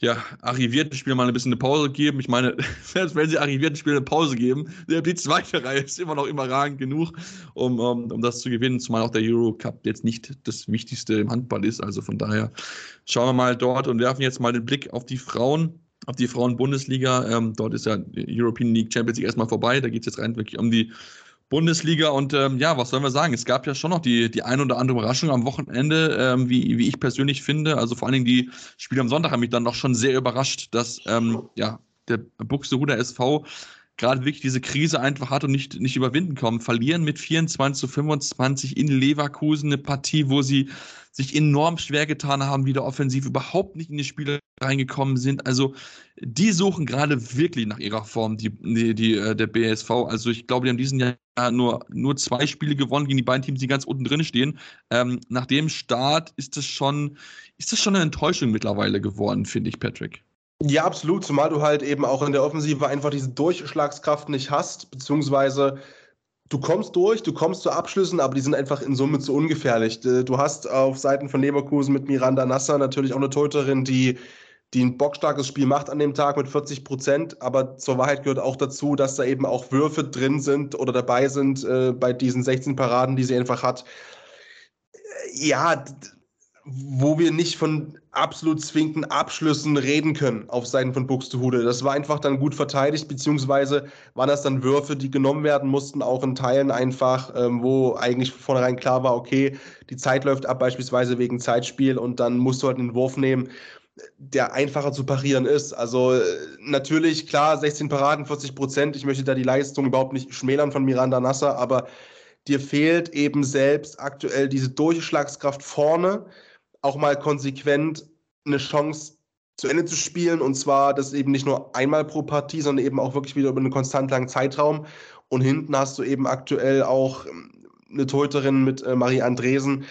Speaker 1: ja, arrivierten Spielern mal ein bisschen eine Pause geben. Ich meine, selbst wenn sie arrivierten Spielern eine Pause geben, die zweite Reihe ist immer noch überragend genug, um, um, um das zu gewinnen, zumal auch der Eurocup jetzt nicht das Wichtigste im Handball ist. Also von daher schauen wir mal dort und werfen jetzt mal den Blick auf die Frauen auf die Frauen-Bundesliga. Ähm, dort ist ja European League Champions League erstmal vorbei. Da geht es jetzt rein wirklich um die Bundesliga. Und ähm, ja, was sollen wir sagen? Es gab ja schon noch die, die ein oder andere Überraschung am Wochenende, ähm, wie, wie ich persönlich finde. Also vor allen Dingen die Spiele am Sonntag haben mich dann noch schon sehr überrascht, dass ähm, ja, der Buxtehuder SV gerade wirklich diese Krise einfach hat und nicht, nicht überwinden kommen. Verlieren mit 24 zu 25 in Leverkusen eine Partie, wo sie sich enorm schwer getan haben, wieder offensiv überhaupt nicht in die Spiele reingekommen sind. Also die suchen gerade wirklich nach ihrer Form, die, die, die, äh, der BSV. Also ich glaube, die haben diesen Jahr nur, nur zwei Spiele gewonnen gegen die beiden Teams, die ganz unten drin stehen. Ähm, nach dem Start ist das schon, ist das schon eine Enttäuschung mittlerweile geworden, finde ich, Patrick.
Speaker 2: Ja, absolut, zumal du halt eben auch in der Offensive einfach diese Durchschlagskraft nicht hast, beziehungsweise du kommst durch, du kommst zu Abschlüssen, aber die sind einfach in Summe zu ungefährlich. Du hast auf Seiten von Leverkusen mit Miranda Nasser natürlich auch eine Torhüterin, die, die ein bockstarkes Spiel macht an dem Tag mit 40 Prozent, aber zur Wahrheit gehört auch dazu, dass da eben auch Würfe drin sind oder dabei sind äh, bei diesen 16 Paraden, die sie einfach hat. Ja, wo wir nicht von absolut zwingenden Abschlüssen reden können auf Seiten von Buxtehude. Das war einfach dann gut verteidigt, beziehungsweise waren das dann Würfe, die genommen werden mussten, auch in Teilen einfach, ähm, wo eigentlich vornherein klar war, okay, die Zeit läuft ab, beispielsweise wegen Zeitspiel und dann musst du halt einen Wurf nehmen, der einfacher zu parieren ist. Also äh, natürlich, klar, 16 Paraden, 40 Prozent. Ich möchte da die Leistung überhaupt nicht schmälern von Miranda Nasser, aber dir fehlt eben selbst aktuell diese Durchschlagskraft vorne auch mal konsequent eine Chance zu Ende zu spielen. Und zwar das eben nicht nur einmal pro Partie, sondern eben auch wirklich wieder über einen konstant langen Zeitraum. Und hinten hast du eben aktuell auch ähm, eine Torhüterin mit äh, Marie Andresen,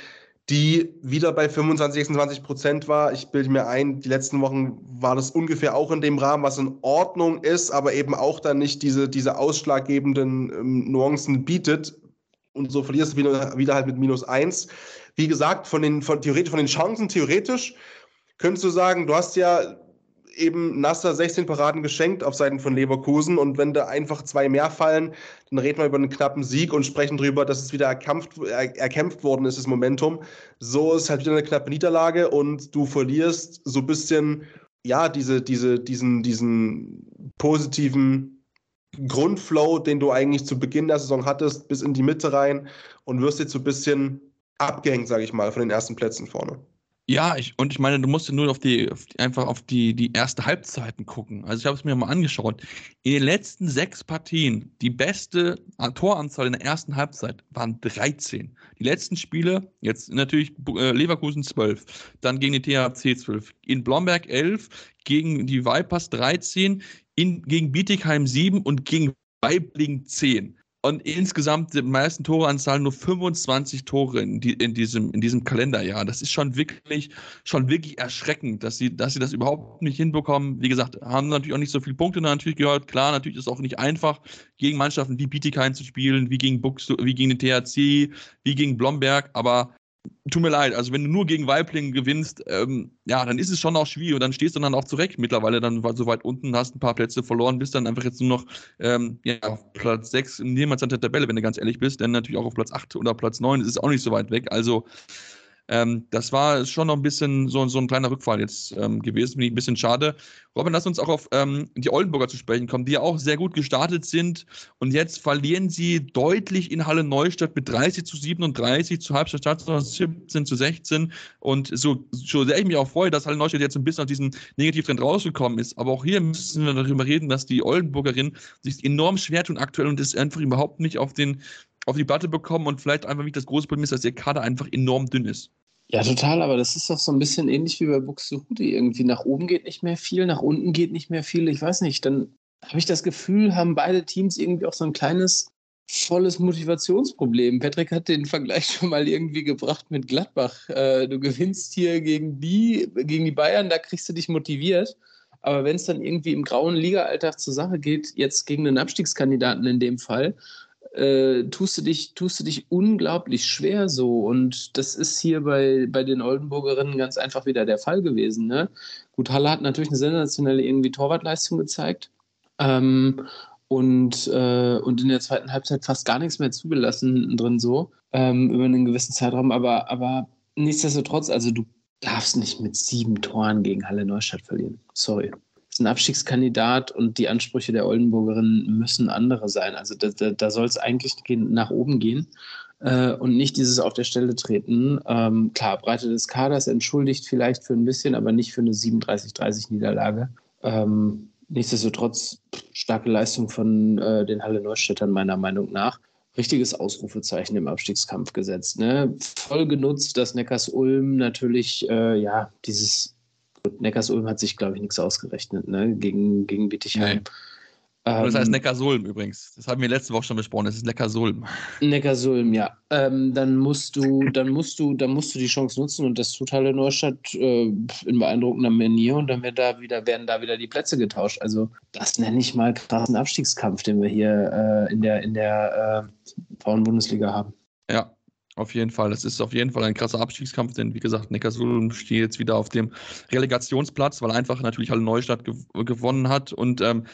Speaker 2: die wieder bei 25, 26 Prozent war. Ich bilde mir ein, die letzten Wochen war das ungefähr auch in dem Rahmen, was in Ordnung ist, aber eben auch dann nicht diese, diese ausschlaggebenden ähm, Nuancen bietet. Und so verlierst du wieder, wieder halt mit minus eins. Wie gesagt, von den, von, theoretisch, von den Chancen theoretisch könntest du sagen, du hast ja eben Nasser 16 Paraden geschenkt auf Seiten von Leverkusen und wenn da einfach zwei mehr fallen, dann reden wir über einen knappen Sieg und sprechen darüber, dass es wieder erkämpft, er, erkämpft worden ist, das Momentum. So ist halt wieder eine knappe Niederlage und du verlierst so ein bisschen, ja, diese, diese, diesen, diesen positiven Grundflow, den du eigentlich zu Beginn der Saison hattest, bis in die Mitte rein und wirst jetzt so ein bisschen abgehängt, sage ich mal, von den ersten Plätzen vorne.
Speaker 1: Ja, ich, und ich meine, du musst nur auf die, auf die, einfach auf die, die erste Halbzeiten gucken. Also ich habe es mir mal angeschaut. In den letzten sechs Partien, die beste Toranzahl in der ersten Halbzeit waren 13. Die letzten Spiele, jetzt natürlich äh, Leverkusen 12, dann gegen die THC 12, in Blomberg 11, gegen die Vipers 13, in, gegen Bietigheim 7 und gegen Weibling 10 und insgesamt die meisten Toreanzahl nur 25 Tore in, die, in, diesem, in diesem Kalenderjahr. Das ist schon wirklich, schon wirklich erschreckend, dass sie, dass sie das überhaupt nicht hinbekommen. Wie gesagt, haben natürlich auch nicht so viele Punkte natürlich gehört. Klar, natürlich ist es auch nicht einfach, gegen Mannschaften wie Bietigheim zu spielen, wie gegen Bux, wie gegen den THC, wie gegen Blomberg, aber tut mir leid, also wenn du nur gegen Weiblingen gewinnst, ähm, ja, dann ist es schon auch schwierig und dann stehst du dann auch zurecht. Mittlerweile dann so weit unten, hast ein paar Plätze verloren, bist dann einfach jetzt nur noch ähm, ja, auf Platz 6 niemals an der Tabelle, wenn du ganz ehrlich bist, denn natürlich auch auf Platz 8 oder Platz 9 ist es auch nicht so weit weg. Also Ähm, das war schon noch ein bisschen so, so ein kleiner Rückfall jetzt ähm, gewesen. Finde ich ein bisschen schade. Robin, lass uns auch auf ähm, die Oldenburger zu sprechen kommen, die ja auch sehr gut gestartet sind. Und jetzt verlieren sie deutlich in Halle Neustadt mit 30 zu 37, zu Halbstadt Stadt 17 zu 16. Und so, so sehr ich mich auch freue, dass Halle Neustadt jetzt ein bisschen aus diesem Negativtrend rausgekommen ist. Aber auch hier müssen wir darüber reden, dass die Oldenburgerinnen sich enorm schwer tun aktuell und es einfach überhaupt nicht auf den auf die Platte bekommen und vielleicht einfach nicht das große Problem ist, dass ihr Kader einfach enorm dünn ist.
Speaker 3: Ja, total, aber das ist doch so ein bisschen ähnlich wie bei Buxtehude irgendwie. Nach oben geht nicht mehr viel, nach unten geht nicht mehr viel. Ich weiß nicht, dann habe ich das Gefühl, haben beide Teams irgendwie auch so ein kleines, volles Motivationsproblem. Patrick hat den Vergleich schon mal irgendwie gebracht mit Gladbach. Äh, du gewinnst hier gegen die, gegen die Bayern, da kriegst du dich motiviert. Aber wenn es dann irgendwie im grauen Liga-Alltag zur Sache geht, jetzt gegen einen Abstiegskandidaten in dem Fall, äh, tust, du dich, tust du dich unglaublich schwer so. Und das ist hier bei, bei den Oldenburgerinnen ganz einfach wieder der Fall gewesen. Ne? Gut, Halle hat natürlich eine sensationelle irgendwie Torwartleistung gezeigt. Ähm, und, äh, und in der zweiten Halbzeit fast gar nichts mehr zugelassen drin so ähm, über einen gewissen Zeitraum. Aber, aber nichtsdestotrotz, also du darfst nicht mit sieben Toren gegen Halle Neustadt verlieren. Sorry ist ein Abstiegskandidat und die Ansprüche der Oldenburgerinnen müssen andere sein. Also da, da, da soll es eigentlich nach oben gehen äh, und nicht dieses auf der Stelle treten. Ähm, klar, Breite des Kaders entschuldigt vielleicht für ein bisschen, aber nicht für eine 37-30 Niederlage. Ähm, nichtsdestotrotz starke Leistung von äh, den Halle Neustädtern meiner Meinung nach. Richtiges Ausrufezeichen im Abstiegskampf gesetzt. Ne? Voll genutzt, dass Neckars Ulm natürlich äh, ja dieses Neckars-Ulm hat sich, glaube ich, nichts ausgerechnet, ne? Gegen, gegen Bietigheim. Nee.
Speaker 1: Ähm, das heißt Neckarsulm übrigens. Das haben wir letzte Woche schon besprochen. Das ist Neckarsulm.
Speaker 3: Neckarsulm, ja. Ähm, dann musst du, dann musst du, dann musst du die Chance nutzen und das tut Halle Neustadt äh, in beeindruckender Manier und dann wird da wieder, werden da wieder die Plätze getauscht. Also das nenne ich mal krassen Abstiegskampf, den wir hier äh, in der, in der äh, Frauenbundesliga haben.
Speaker 1: Ja, auf jeden Fall. Das ist auf jeden Fall ein krasser Abstiegskampf, denn wie gesagt, Neckarsulm steht jetzt wieder auf dem Relegationsplatz, weil einfach natürlich Halle Neustadt gew gewonnen hat. Und ähm,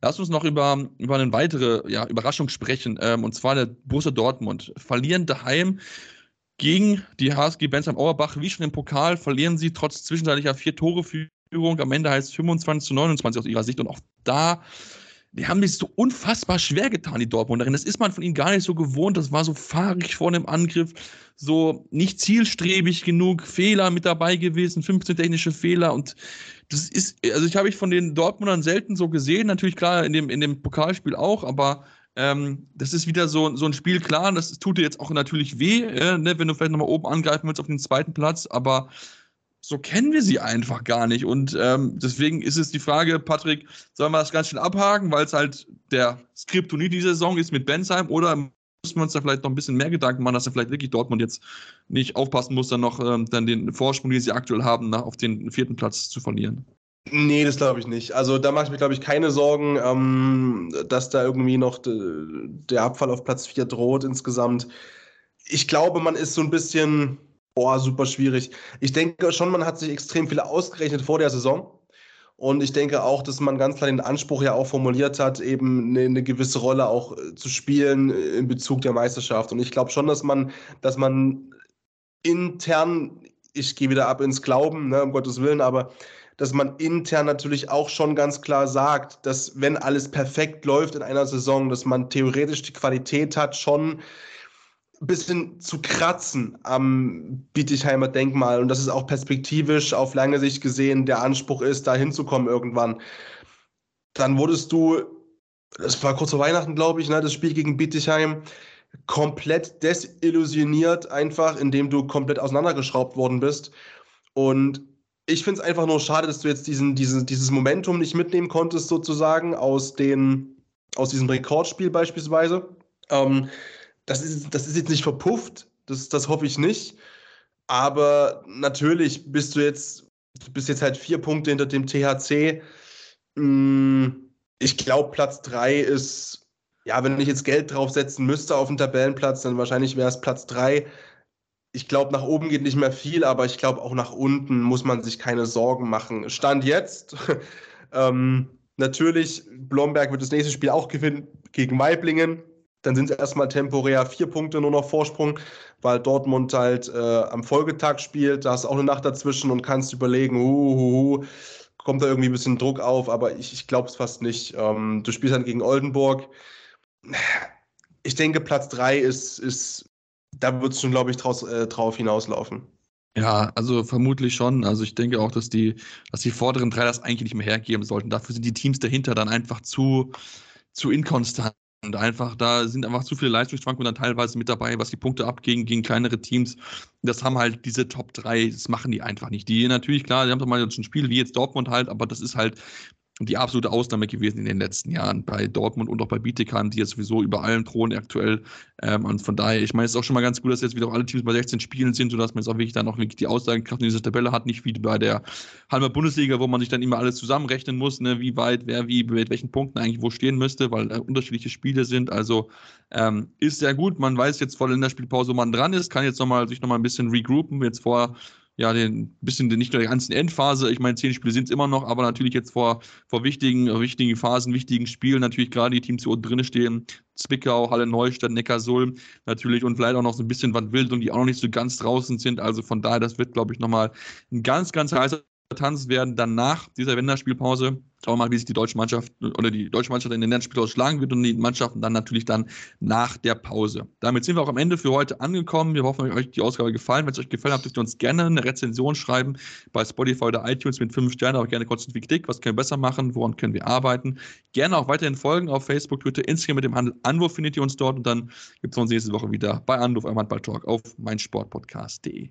Speaker 1: lass uns noch über, über eine weitere ja, Überraschung sprechen, ähm, und zwar der Borussia Dortmund. Verlieren daheim gegen die HSG Bensheim Auerbach, wie schon im Pokal, verlieren sie trotz zwischenzeitlicher vier Tore Führung. Am Ende heißt es 25 zu 29 aus ihrer Sicht. Und auch da die haben sich so unfassbar schwer getan, die Dortmunderin. Das ist man von ihnen gar nicht so gewohnt. Das war so fahrig vor dem Angriff, so nicht zielstrebig genug, Fehler mit dabei gewesen, 15 technische Fehler und das ist, also ich habe ich von den Dortmundern selten so gesehen, natürlich klar in dem, in dem Pokalspiel auch, aber ähm, das ist wieder so, so ein Spiel, klar, das tut dir jetzt auch natürlich weh, äh, ne, wenn du vielleicht nochmal oben angreifen willst auf den zweiten Platz, aber so kennen wir sie einfach gar nicht. Und ähm, deswegen ist es die Frage, Patrick, sollen wir das ganz schnell abhaken, weil es halt der Skriptonie dieser Saison ist mit Bensheim oder müssen wir uns da vielleicht noch ein bisschen mehr Gedanken machen, dass er vielleicht wirklich Dortmund jetzt nicht aufpassen muss, dann noch ähm, dann den Vorsprung, den sie aktuell haben, nach, auf den vierten Platz zu verlieren?
Speaker 2: Nee, das glaube ich nicht. Also da mache ich mir, glaube ich, keine Sorgen, ähm, dass da irgendwie noch de, der Abfall auf Platz 4 droht insgesamt. Ich glaube, man ist so ein bisschen Boah, super schwierig. Ich denke schon, man hat sich extrem viel ausgerechnet vor der Saison. Und ich denke auch, dass man ganz klar den Anspruch ja auch formuliert hat, eben eine, eine gewisse Rolle auch äh, zu spielen äh, in Bezug der Meisterschaft. Und ich glaube schon, dass man, dass man intern, ich gehe wieder ab ins Glauben, ne, um Gottes Willen, aber dass man intern natürlich auch schon ganz klar sagt, dass wenn alles perfekt läuft in einer Saison, dass man theoretisch die Qualität hat, schon bisschen zu kratzen am Bietigheimer Denkmal und dass es auch perspektivisch auf lange Sicht gesehen der Anspruch ist, da hinzukommen irgendwann. Dann wurdest du, das war kurz vor Weihnachten, glaube ich, ne, das Spiel gegen Bietigheim, komplett desillusioniert, einfach, indem du komplett auseinandergeschraubt worden bist. Und ich finde es einfach nur schade, dass du jetzt diesen, diesen, dieses Momentum nicht mitnehmen konntest, sozusagen, aus, den, aus diesem Rekordspiel beispielsweise. Ähm, das ist, das ist jetzt nicht verpufft, das, das hoffe ich nicht. Aber natürlich bist du jetzt, du bist jetzt halt vier Punkte hinter dem THC. Hm, ich glaube, Platz drei ist, ja, wenn ich jetzt Geld draufsetzen müsste auf den Tabellenplatz, dann wahrscheinlich wäre es Platz drei. Ich glaube, nach oben geht nicht mehr viel, aber ich glaube, auch nach unten muss man sich keine Sorgen machen. Stand jetzt. ähm, natürlich, Blomberg wird das nächste Spiel auch gewinnen gegen Weiblingen dann sind es erstmal temporär vier Punkte nur noch Vorsprung, weil Dortmund halt äh, am Folgetag spielt. Da hast du auch eine Nacht dazwischen und kannst überlegen, hu, hu, hu, kommt da irgendwie ein bisschen Druck auf, aber ich, ich glaube es fast nicht. Ähm, du spielst dann gegen Oldenburg. Ich denke, Platz drei ist, ist da wird es schon, glaube ich, draus, äh, drauf hinauslaufen.
Speaker 1: Ja, also vermutlich schon. Also ich denke auch, dass die, dass die vorderen drei das eigentlich nicht mehr hergeben sollten. Dafür sind die Teams dahinter dann einfach zu, zu inkonstant. Und einfach, da sind einfach zu viele Leistungsschwankungen dann teilweise mit dabei, was die Punkte abgehen gegen kleinere Teams. Das haben halt diese Top 3, das machen die einfach nicht. Die natürlich, klar, die haben doch mal jetzt ein Spiel wie jetzt Dortmund halt, aber das ist halt die absolute Ausnahme gewesen in den letzten Jahren bei Dortmund und auch bei Bietigheim, die jetzt sowieso über allem drohen aktuell. Ähm, und von daher, ich meine, es ist auch schon mal ganz gut, dass jetzt wieder alle Teams bei 16 Spielen sind, sodass man jetzt auch wirklich dann auch wirklich die Aussagekraft in dieser Tabelle hat, nicht wie bei der Halmer Bundesliga, wo man sich dann immer alles zusammenrechnen muss, ne, wie weit, wer wie, mit welchen Punkten eigentlich wo stehen müsste, weil äh, unterschiedliche Spiele sind. Also ähm, ist sehr gut. Man weiß jetzt vor der Länderspielpause, wo man dran ist, kann jetzt nochmal sich nochmal ein bisschen regroupen. Jetzt vor ja, den bisschen nicht nur der ganzen Endphase. Ich meine, zehn Spiele sind es immer noch, aber natürlich jetzt vor, vor wichtigen, wichtigen Phasen, wichtigen Spielen, natürlich gerade die Teams, die unten drin stehen, Zwickau, Halle Neustadt, Neckarsulm natürlich und vielleicht auch noch so ein bisschen was wild und die auch noch nicht so ganz draußen sind. Also von daher, das wird, glaube ich, nochmal ein ganz, ganz heißer Tanz werden dann nach dieser Länderspielpause. Schauen wir mal, wie sich die deutsche Mannschaft oder die deutsche Mannschaft in den Länderspielpause schlagen wird und die Mannschaften dann natürlich dann nach der Pause. Damit sind wir auch am Ende für heute angekommen. Wir hoffen, euch die Ausgabe gefallen. Wenn es euch gefallen hat, dürft ihr uns gerne eine Rezension schreiben bei Spotify oder iTunes mit fünf Sternen, aber gerne kurz und Kritik. Was können wir besser machen? Woran können wir arbeiten? Gerne auch weiterhin folgen auf Facebook, Twitter, Instagram mit dem Handel Anwurf findet ihr uns dort und dann gibt es uns nächste Woche wieder bei Anwurf, eurem Handball-Talk auf meinsportpodcast.de.